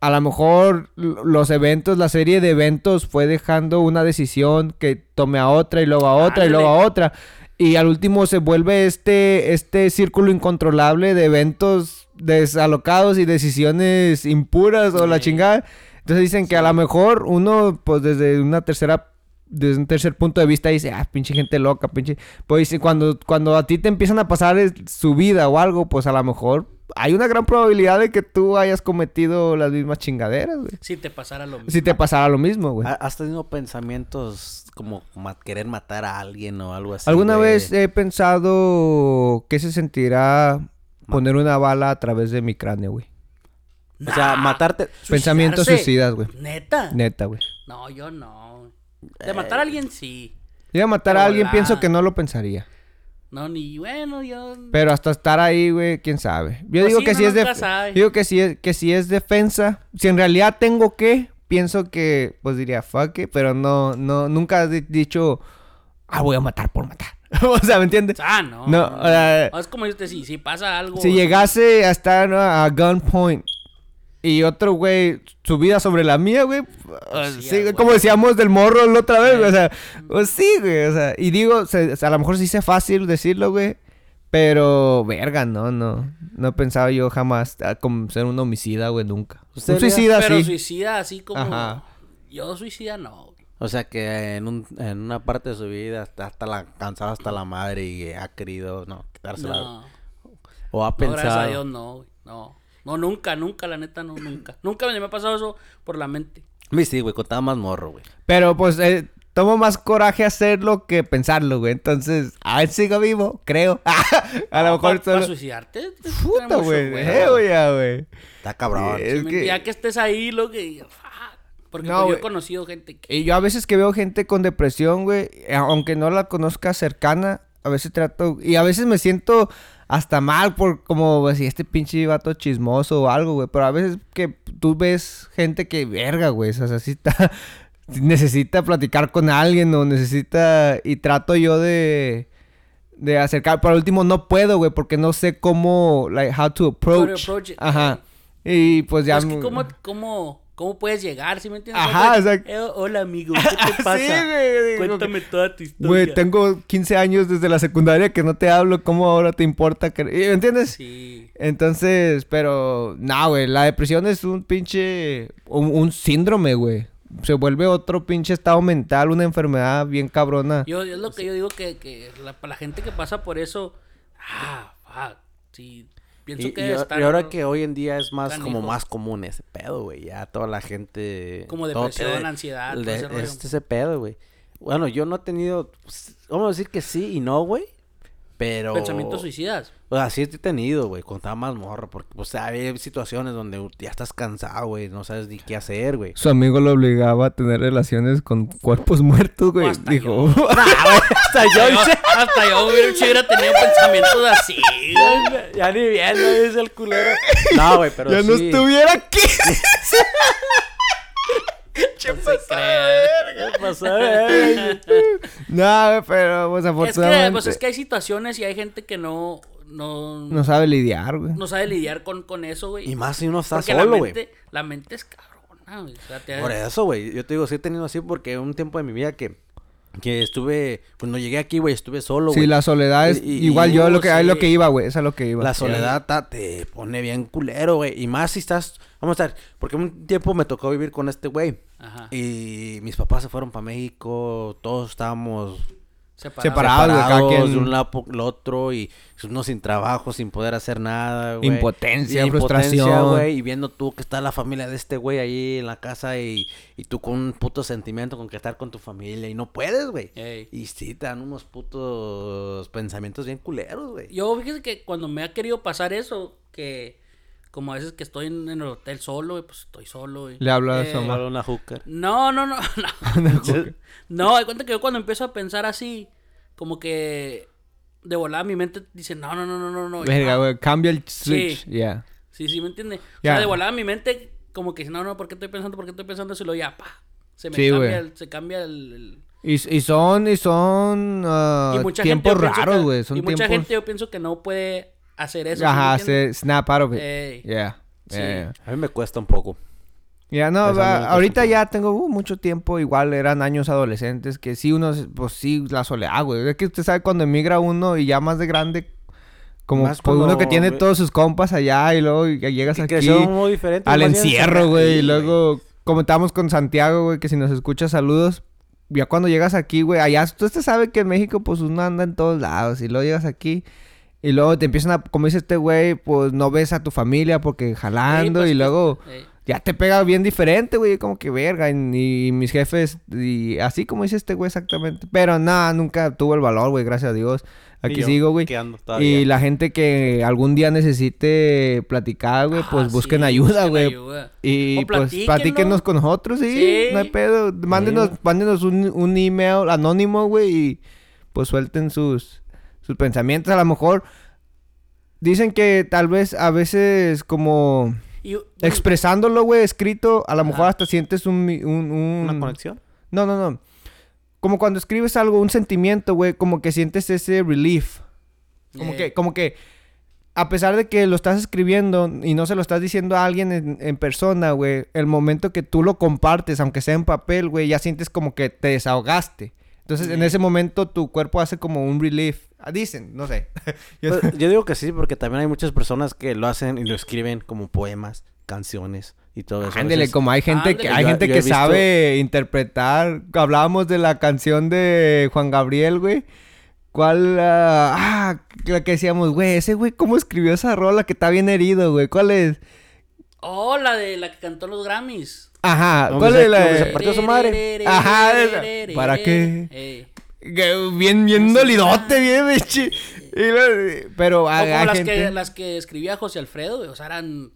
a lo mejor los eventos, la serie de eventos fue dejando una decisión que tome a otra y luego a otra y luego a otra. Y al último se vuelve este, este círculo incontrolable de eventos desalocados y decisiones impuras o la chingada. Entonces dicen que a lo mejor uno, pues desde una tercera desde un tercer punto de vista dice, ah, pinche gente loca, pinche... Pues cuando, cuando a ti te empiezan a pasar su vida o algo, pues a lo mejor hay una gran probabilidad de que tú hayas cometido las mismas chingaderas, güey. Si te pasara lo mismo. Si te pasara lo mismo, güey. ¿Ha- ¿Has tenido pensamientos como ma- querer matar a alguien o algo así? ¿Alguna güey? vez he pensado qué se sentirá poner una bala a través de mi cráneo, güey? O sea, matarte... Pensamientos suicidas, güey. ¿Neta? Neta, güey. No, yo no. De matar a alguien sí. Iba a matar Pero a alguien, la- pienso que no lo pensaría. No, ni bueno, yo... Pero hasta estar ahí, güey, quién sabe. Yo Pues digo sí, que uno si es de sabe. digo que si es que si es defensa, si en realidad tengo que, pienso que pues diría fuck it, pero no no nunca he dicho ah, voy a matar por matar. o sea, ¿me entiendes? Ah, no. No, o sea, es como este, si, si pasa algo... Si llegase a estar a gunpoint y otro güey, su vida sobre la mía, güey. pues, sí, sí, a huevo. como decíamos del morro la otra vez, güey, o sea, pues sí, güey, o sea, y digo, se- a lo mejor sí sea fácil decirlo, güey, pero verga, no, no, no pensaba yo jamás ah, como ser un homicida, güey, nunca. ¿Usted Un suicida, Pero sí. suicida así como... Ajá. Yo suicida no. güey. O sea, que en, un, en una parte de su vida está hasta la, cansado hasta la madre y ha querido, no, quitársela. No. O ha No, gracias a pensado... Dios no, güey. No. No, nunca, nunca, la neta, no, nunca. Nunca me ha pasado eso por la mente. A mí sí, güey, contaba más morro, güey. Pero pues eh, tomo más coraje hacerlo que pensarlo, güey, entonces, a ver, sigo vivo, creo. a lo mejor ¿Para solo... suicidarte? Puta, güey, Eh, güey, ya, güey. Está cabrón. Es que- Ya que estés ahí, lo que... Porque No, pues, yo he conocido gente que... Y yo a veces que veo gente con depresión, güey, eh, aunque no la conozca cercana, a veces trato, y a veces me siento hasta mal por como si este pinche vato chismoso o algo, güey, pero a veces que tú ves gente que verga, güey, o sea, sí está, necesita platicar con alguien o necesita, y trato yo de, de acercar, por último no puedo, güey, porque no sé cómo, like, how to approach. approach it, Ajá. Y pues ya... es que me- ¿cómo, cómo, ¿Cómo puedes llegar? ¿Sí me entiendes? Ajá, ¿Cómo o sea- Eh, hola, amigo. ¿Qué te pasa? Sí, güey, Cuéntame toda tu historia. Güey, tengo 15 años desde la secundaria que no te hablo, ¿cómo ahora te importa? que- ¿Me entiendes? Sí. Entonces, pero, no, güey, la depresión es un pinche, un, un síndrome, güey. Se vuelve otro pinche estado mental, una enfermedad bien cabrona. Yo, es lo que yo digo que, que la, para la gente que pasa por eso, ah, fuck, sí, pienso Y, que y debe a- estar y ahora que hoy en día es más como más común ese pedo, güey. Ya toda la gente. Como depresión, ansiedad, todo de- ese rollo. este ese pedo, güey. Bueno, yo no he tenido. pues, Vamos a decir que sí y no, güey. Pero. pensamientos suicidas. O sea, sí he tenido, güey, cuando estaba más morro. Porque, o sea, hay situaciones donde ya estás cansado, güey. No sabes ni qué hacer, güey. Su amigo lo obligaba a tener relaciones con cuerpos muertos, güey. Dijo, Hasta Hasta yo, hasta yo hubiera, hubiera tenido pensamientos así. güey. ya ni viendo, dice el culero. No, güey, pero ya sí. no estuviera aquí. No se crea. ¿Qué pasó, güey? no, pero pues Es que, afortunadamente pues, es que hay situaciones y hay gente que no, no, no sabe lidiar, güey. no sabe lidiar con, con eso, güey. Y más si uno está Porque solo, la güey. mente, la mente es cabrona, güey. O sea, te- Por eso, güey. Yo te digo, sí he tenido así porque un tiempo de mi vida que, que estuve, cuando llegué aquí, güey, estuve solo, güey. Sí, la soledad es Y- y- igual yo uh, lo que es lo sí. que iba, güey, es a lo que iba. La soledad ta- te pone bien culero, güey. Y más si estás, vamos a estar, porque un tiempo me tocó vivir con este güey. Ajá. Y mis papás se fueron para México, todos estábamos Cada separados quien- de un lado por el otro y uno sin trabajo, sin poder hacer nada, güey. Impotencia, Y frustración. güey. Y viendo tú que está la familia de este güey ahí en la casa y, y tú con un puto sentimiento con que estar con tu familia y no puedes, güey. Ey. Y sí, te dan unos putos pensamientos bien culeros, güey. Yo, fíjese que cuando me ha querido pasar eso, que como a veces que estoy en, en el hotel solo, güey, pues estoy solo, güey. Le hablo a Eh, su mamá. una hooker. No, no, no, no. no, hay cuenta que yo cuando empiezo a pensar así, como que de volada mi mente dice, no, no, no, no, no, no. Verga, güey, cambia el switch. Sí. Ya. Sí, sí, ¿me entiende? O Ya. sea, de volada mi mente como que dice, no, no, ¿por qué estoy pensando? ¿Por qué estoy pensando? Y luego ya, pa, Se me Sí, cambia, el- se cambia el... el- Y, y son, y son ah, y mucha tiempos raros, güey. Son Y mucha tiempos... gente yo pienso que no puede hacer eso. ¿sí Ajá, entiendes? se snap out of it. Yeah. Sí. yeah. A mí me cuesta un poco. Ya no, Esa va- ahorita ya tengo uh, mucho tiempo, igual eran años adolescentes, que sí, uno, pues sí, la soledad, güey. Es que usted sabe cuando emigra uno y ya más de grande, como Más pues, uno que tiene todos sus compas allá y luego llegas Y aquí muy diferente. al encierro, güey, y Sí, luego comentábamos con Santiago, güey, que si nos escucha saludos. Ya cuando llegas aquí, güey, allá, tú usted sabe que en México, pues uno anda en todos lados, y luego llegas aquí, y luego te empiezan a, como dice este güey, pues no ves a tu familia porque jalando, pues, y luego ey. ya te pega bien diferente, güey, como que verga. Y, y mis jefes, y así como dice este güey exactamente. Pero nada, nunca tuvo el valor, güey, gracias a Dios. Aquí yo, sigo, güey. Y la gente que algún día necesite platicar, güey, pues Ah, busquen sí, ayuda, güey. Y O pues platíquenos con nosotros, sí, Sí. no hay pedo. Mándenos, mándenos un, un email anónimo, güey, y pues suelten sus, sus pensamientos. A lo mejor dicen que tal vez a veces como Y, bueno, expresándolo, güey, escrito, a lo mejor hasta sientes un... mi- un, un- ¿Una conexión? No, no, no. Como cuando escribes algo, un sentimiento, güey, como que sientes ese relief. Como que, como que, a pesar de que lo estás escribiendo y no se lo estás diciendo a alguien en, en persona, güey, el momento que tú lo compartes, aunque sea en papel, güey, ya sientes como que te desahogaste. Entonces, en ese momento tu cuerpo hace como un relief. Ah, Dicen, no sé. Yo- Pues, yo digo que sí, porque también hay muchas personas que lo hacen y lo escriben como poemas, canciones y todo eso. Ándele, como hay gente que hay Yo- gente yo que visto- sabe interpretar. Hablábamos de la canción de Juan Gabriel, güey. ¿Cuál? ah, ah, la que decíamos, güey, ese güey, ¿cómo escribió esa rola que está bien herido, güey? ¿Cuál es? Oh, la de la que cantó los Grammys. Ajá, ¿Dónde ¿cuál es la dónde se de- partió su madre? Ajá. ¿Para qué? Bien, bien dolidote, bien, bichi. Y lo- Pero hay, como las gente... que, las que escribía José Alfredo, güey. O sea, eran.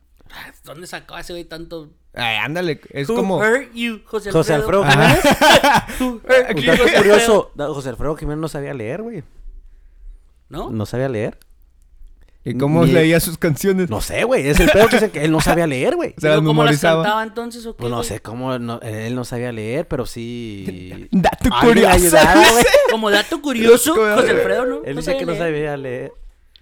¿Dónde sacaba ese güey tanto? Ay, ándale, es Who como... hurt you, José Alfredo? José Alfredo Ajá. Jiménez. Who hurt Un you, dato José curioso, José Alfredo Jiménez no sabía leer, güey. ¿No? No sabía leer. ¿Y cómo leía sus canciones? No sé, güey. Es el pedo que dicen que él no sabía leer, güey. Se ¿Cómo las cantaba entonces o qué? Pues no sé cómo no- él no sabía leer, pero sí. Dato curioso. Como dato curioso, José Alfredo, ¿no? Él No dice que no sabía leer.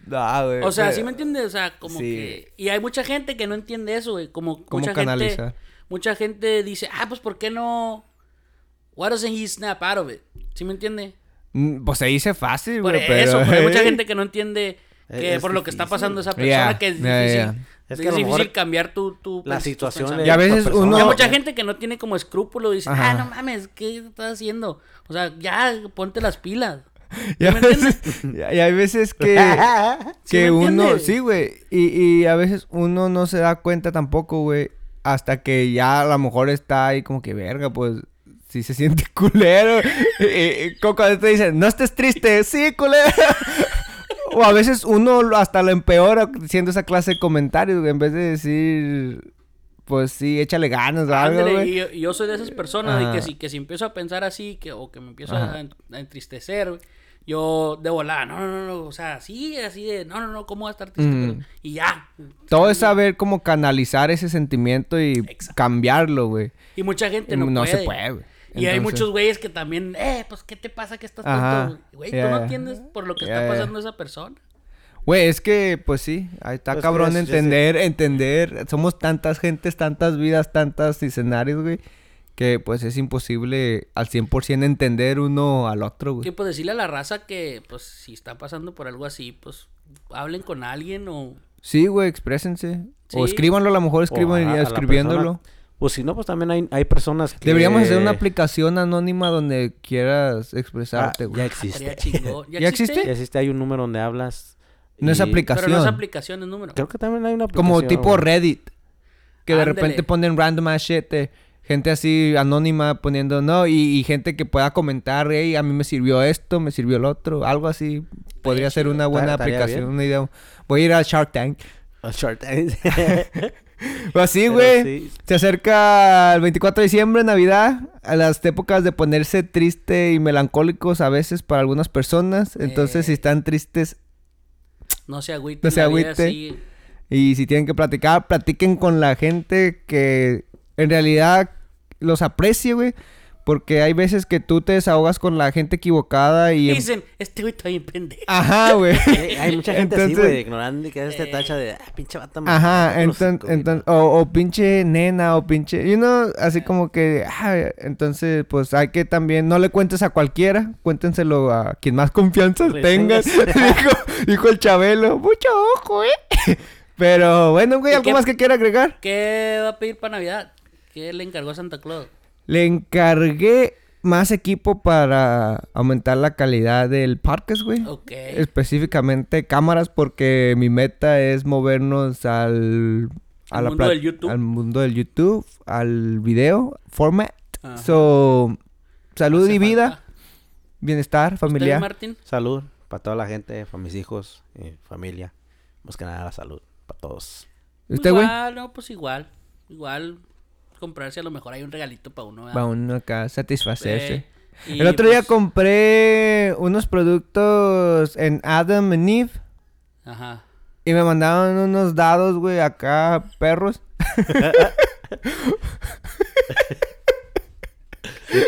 No, güey, O sea, pero- ¿sí me entiendes? O sea, como Sí. que... Y hay mucha gente que no entiende eso, güey. Como ¿Cómo mucha canalizar? gente... Mucha gente dice, ah, pues, ¿por qué no...? Why doesn't he snap out of it? ¿Sí me entiende? Mm, Pues se dice fácil, Por güey, pero... eso, pero hay mucha gente que no entiende que Es por lo que está difícil. pasando esa persona, Yeah, que es yeah, difícil, yeah. Es es, que lo difícil cambiar tu, tu La situación. Y a veces uno- Hay mucha gente que no tiene como escrúpulo y dice, Ajá. ah, no mames, ¿qué estás haciendo? O sea, ya, ponte las pilas. Y, a ¿Me veces, y hay veces que, ¿Sí que me uno... entiendes? Sí, güey. Y, y a veces uno no se da cuenta tampoco, güey. Hasta que ya a lo mejor está ahí como que, verga, pues... Sí se siente culero. y, y- cuando te dicen, no estés triste. Sí, culero. O a veces uno hasta lo empeora diciendo esa clase de comentarios, güey. En vez de decir... Pues sí, échale ganas o algo, güey. y yo, soy de esas personas de que si, que si empiezo a pensar así, que, o que me empiezo a, en- a entristecer, güey, yo de volada, no, no, no, no, o sea, sí, así de, no, no, no, ¿cómo va a estar triste? Pero- y ya. Todo es saber cómo canalizar ese sentimiento y Exacto. cambiarlo, güey. Y mucha gente Y no, puede. se puede, güey. Y hay muchos güeyes que también, eh, pues, ¿qué te pasa que estás Ajá. tonto? Güey, Ya, tú no entiendes por lo que está pasando esa persona. Güey, es que, pues sí, ahí está Pues cabrón que es- entender, entender. Somos tantas gentes, tantas vidas, tantos escenarios, güey, que pues es imposible al 100% entender uno al otro, Que güey. pues decirle a la raza que, pues, si está pasando por algo así, pues, hablen con alguien o... Sí, güey, exprésense. O Sí. escríbanlo, a lo mejor escriban a- a la escribiéndolo. Pues si no, pues también hay, hay personas que... Deberíamos hacer una aplicación anónima donde quieras expresarte, Ah, güey. ya existe. chingón. ¿Ya existe? Ya existe, hay un número donde hablas. No es aplicación. Pero no es aplicación, es número. Creo que también hay una aplicación. Como tipo Reddit. Que de repente ponen random ass shit de gente así anónima poniendo no. Y, y gente que pueda comentar, hey, a mí me sirvió esto, me sirvió el otro. Algo así. Podría ser una buena aplicación, bien. una idea. Voy a ir a Shark Tank. A short time. Pues así, Pero güey. sí. Se acerca el 24 de diciembre, Navidad. A las épocas de ponerse triste y melancólicos a veces para algunas personas. Entonces, si Eh. están tristes No se agüite. No se la vida agüite. así. Y si tienen que platicar, platiquen con la gente que en realidad los aprecie, güey. Porque hay veces que tú te desahogas con la gente equivocada y... Y dicen, este güey está bien pendejo. Ajá, güey. Hay, hay mucha gente así, güey, ignorante que este tacha de, ah, pinche bata Ajá, entonces, entonces o, o pinche nena, o pinche, you know, así como que, ah, entonces, pues hay que también, no le cuentes a cualquiera, cuéntenselo a quien más confianza tengas, dijo, dijo el Chabelo, mucho ojo, eh. Pero bueno, güey, ¿Y ¿algo qué- más que quiera agregar? ¿Qué va a pedir para Navidad? ¿Qué le encargó a Santa Claus? Le encargué más equipo para aumentar la calidad del podcast, güey. Ok. Específicamente cámaras porque mi meta es movernos al... Al la mundo del YouTube. Al mundo del YouTube, al video, format. Ajá. So, salud Hace y vida, falta. bienestar ¿Usted, familiar. Martín? Salud para toda la gente, para mis hijos, eh, familia. Más que nada la salud para todos. ¿Usted, güey? Igual, no, pues igual. Igual comprarse a lo mejor hay un regalito para uno. ¿verdad? Va uno acá satisfacerse. Eh, y El otro día pues, compré unos productos en Adam and Eve Ajá. y me mandaron unos dados, güey, acá, perros.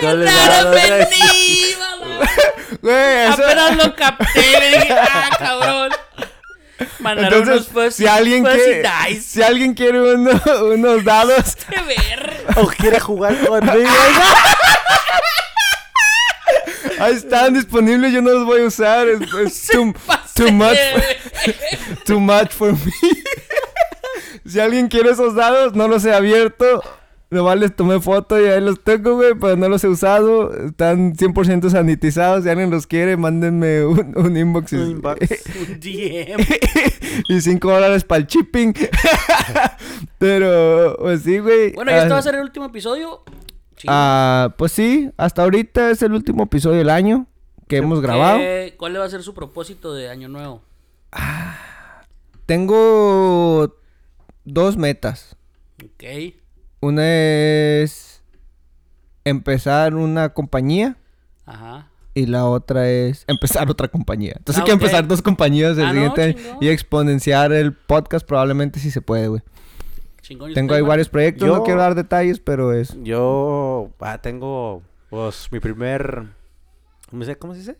¡Claro, vení, mamá! Güey, eso... Apenas lo capté, le dije, ¡ah, cabrón! Mandaron Entonces, unos fuzzy, si alguien fuzzy quiere, dice. si alguien quiere uno- unos dados, ¡Qué ver! ¿O quiere jugar conmigo? ahí están disponibles, yo no los voy a usar, es, es too, too much, too much for me. si alguien quiere esos dados, no los he abierto, nomás les tomé foto y ahí los tengo, güey, pero no los he usado, están 100% sanitizados, si alguien los quiere, mándenme un, un inbox. y- Un inbox. Un DM. y 5 dólares para el shipping. Pero, pues sí, güey. Bueno, ¿y este Ah, va a ser el último episodio? Sí. Ah, pues sí, hasta ahorita es el último episodio del año que hemos grabado. ¿Qué- ¿Cuál va a ser su propósito de año nuevo? Tengo dos metas. Ok. Una es empezar una compañía Ajá. y la otra es empezar otra compañía. Entonces Ah, hay que empezar dos compañías el Ah, no, siguiente año chingón. y exponenciar el podcast probablemente si se puede, güey. Chingón. ¿y Tengo ahí varios proyectos, Yo- no quiero dar detalles, pero es... Yo ah, tengo, pues, mi primer... ¿Cómo se, cómo se dice?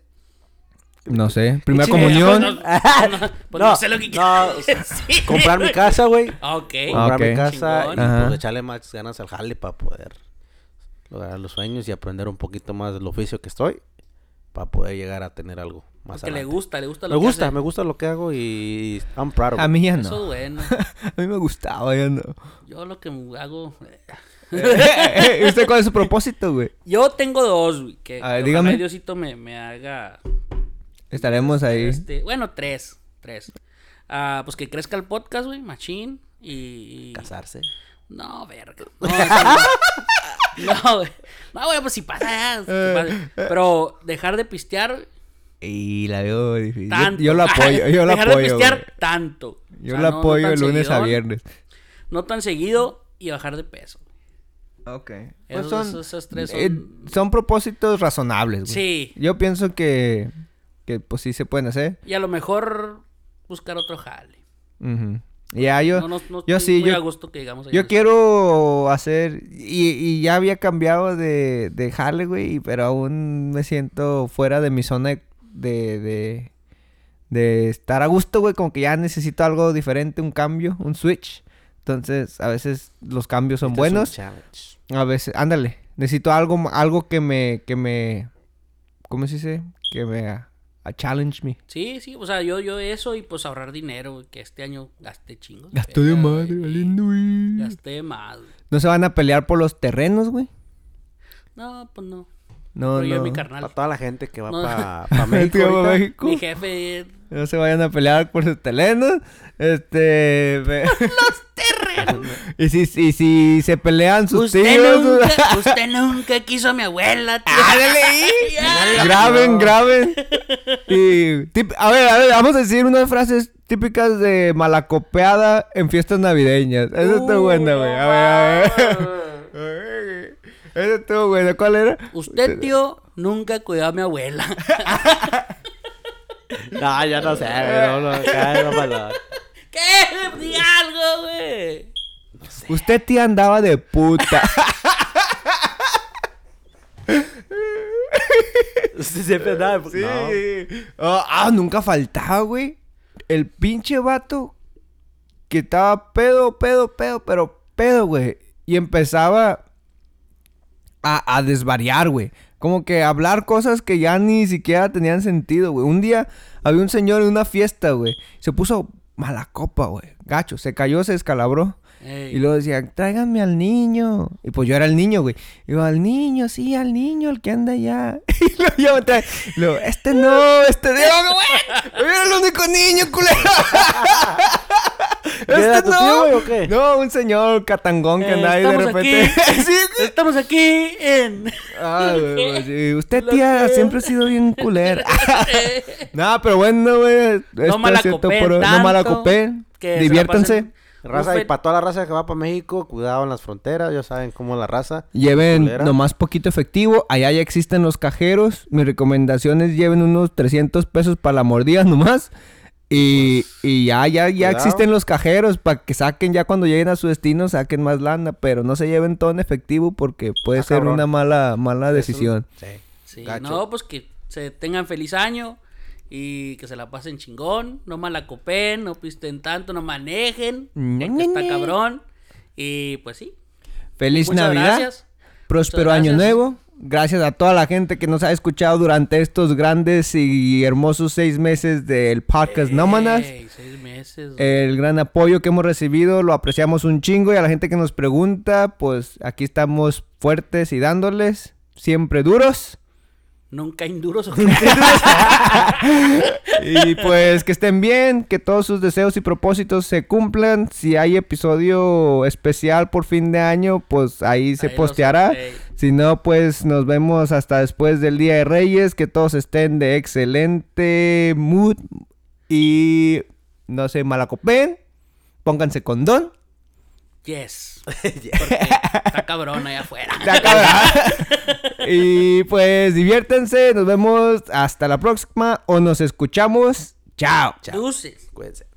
No sé, primera chingue, comunión. Pues no, pues no, pues no No, sé lo que decir, Comprar mi casa, güey. Ah, Ok. Comprar mi casa Chingón. y Ajá. pues echarle más ganas al jale para poder lograr los sueños y aprender un poquito más del oficio que estoy para poder llegar a tener algo más Porque le adelante. gusta, le gusta lo Me que gusta, hace. me gusta lo que hago y I'm proud of A mí ya Eso no. bueno. A mí me gustaba, ya no. Yo lo que hago... ¿Usted cuál es su propósito, güey? Yo tengo dos, güey. Que, A ver, dígame. Diosito me, me haga... Estaremos ahí. Este, bueno, tres. Tres. Ah, pues que crezca el podcast, güey. Machín. Y... Casarse. No, verga. No, güey. No, güey, pues si pasa pase. Pero dejar de pistear Y la veo difícil. Yo, tanto. yo lo apoyo, yo lo dejar apoyo. de pistear güey. tanto. Yo O sea, lo no- no apoyo lunes a viernes. No tan seguido y bajar de peso. Ok. Esos- Pues son, esos- esos tres son- eh, son propósitos razonables, güey. Sí. Yo pienso que, que pues sí se pueden hacer. Y a lo mejor buscar otro jale. Ujú. Ya, yo, no, no, no yo estoy sí, muy yo- a gusto que digamos ahí yo quiero hacer, y, y ya había cambiado de, de jale, güey, pero aún me siento fuera de mi zona de, de, de, estar a gusto, güey, como que ya necesito algo diferente, un cambio, un switch. Entonces, a veces los cambios son Este es un buenos, a veces, ándale, necesito algo, algo que me, que me, ¿cómo se dice? Que me, a, challenge me. Sí, sí, o sea, yo, yo eso y pues ahorrar dinero, que este año gasté chingos. Gasto de madre, valiendo, güey. Gasté más, güey. No se van a pelear por los terrenos, güey. No, pues no. No, Pero yo no. mi Para toda la gente que va No. para México. Tío, ahorita. México. Mi jefe. No se vayan a pelear por sus terrenos. Este. ve- Terreno. y, si, y si se pelean sus Usted tíos. nunca, usted nunca quiso a mi abuela, tío. Ya. graben, graben. Y. tip- a ver, a ver, vamos a decir unas frases típicas de malacopeada en fiestas navideñas. Eso está Uh, buena, güey. A ver, a ver. Ese tú, güey. ¿Cuál era? Usted, tío, nunca cuidó a mi abuela. no, yo no sé, no, no, no, ¿Qué? Di algo, güey. No sé. Usted, tía, andaba de puta. Usted siempre andaba de puta. Sí. Ah, no. oh, ah, nunca faltaba, güey. El pinche vato que estaba pedo, pedo, pedo, pero pedo, güey. Y empezaba a, a desvariar, güey. Como que hablar cosas que ya ni siquiera tenían sentido, güey. Un día había un señor en una fiesta, güey. Se puso mala copa, güey. Gacho, se cayó, se descalabró. Ey. Y luego decían, tráiganme al niño. Y pues yo era el niño, güey. Y yo, al niño, sí, al niño, el que anda allá. Y luego yo me trae- y luego, este no, este no, güey. Yo era el único niño, culero. ¿Qué era tu tío, güey, o qué? Este No, un señor catangón que Eh, anda ahí de repente. aquí. sí, güey. Estamos aquí en. Ah, güey, sí. Usted, tía, siempre ha sido bien culera. no, pero bueno, güey. por. No mala tanto, copen. que se la Diviértanse. Raza, y para toda la raza que va para México, cuidado en las fronteras, ya saben cómo es la raza. Lleven nomás poquito efectivo. Allá ya existen los cajeros. Mi recomendación es lleven unos 300 pesos para la mordida nomás. Y, y ya, ya, ya cuidado. existen los cajeros para que saquen ya cuando lleguen a su destino, saquen más lana. Pero no se lleven todo en efectivo porque puede Ah, ser cabrón. una mala, mala Eso- decisión. Sí. Sí, no, pues que se tengan feliz año y que se la pasen chingón. No malacopen, no pisten tanto, no manejen. Porque ñe, está cabrón. Y pues sí. Feliz Muchas Navidad. gracias. Próspero Muchas año nuevo. Gracias a toda la gente que nos ha escuchado durante estos grandes y hermosos seis meses del podcast Nómadas. Ey, seis meses. el gran apoyo que hemos recibido, lo apreciamos un chingo y a la gente que nos pregunta, pues aquí estamos fuertes y dándoles, siempre duros. Nunca induros. Y pues que estén bien, que todos sus deseos y propósitos se cumplan. Si hay episodio especial por fin de año, pues ahí se Ahí los- posteará. Si no, pues nos vemos hasta después del Día de Reyes. Que todos estén de excelente mood y no se malacopen. Pónganse condón. Yes. Está cabrón allá afuera. Ya acaba. y pues diviértanse. Nos vemos hasta la próxima o nos escuchamos. Chao. Deuces. Cuídense.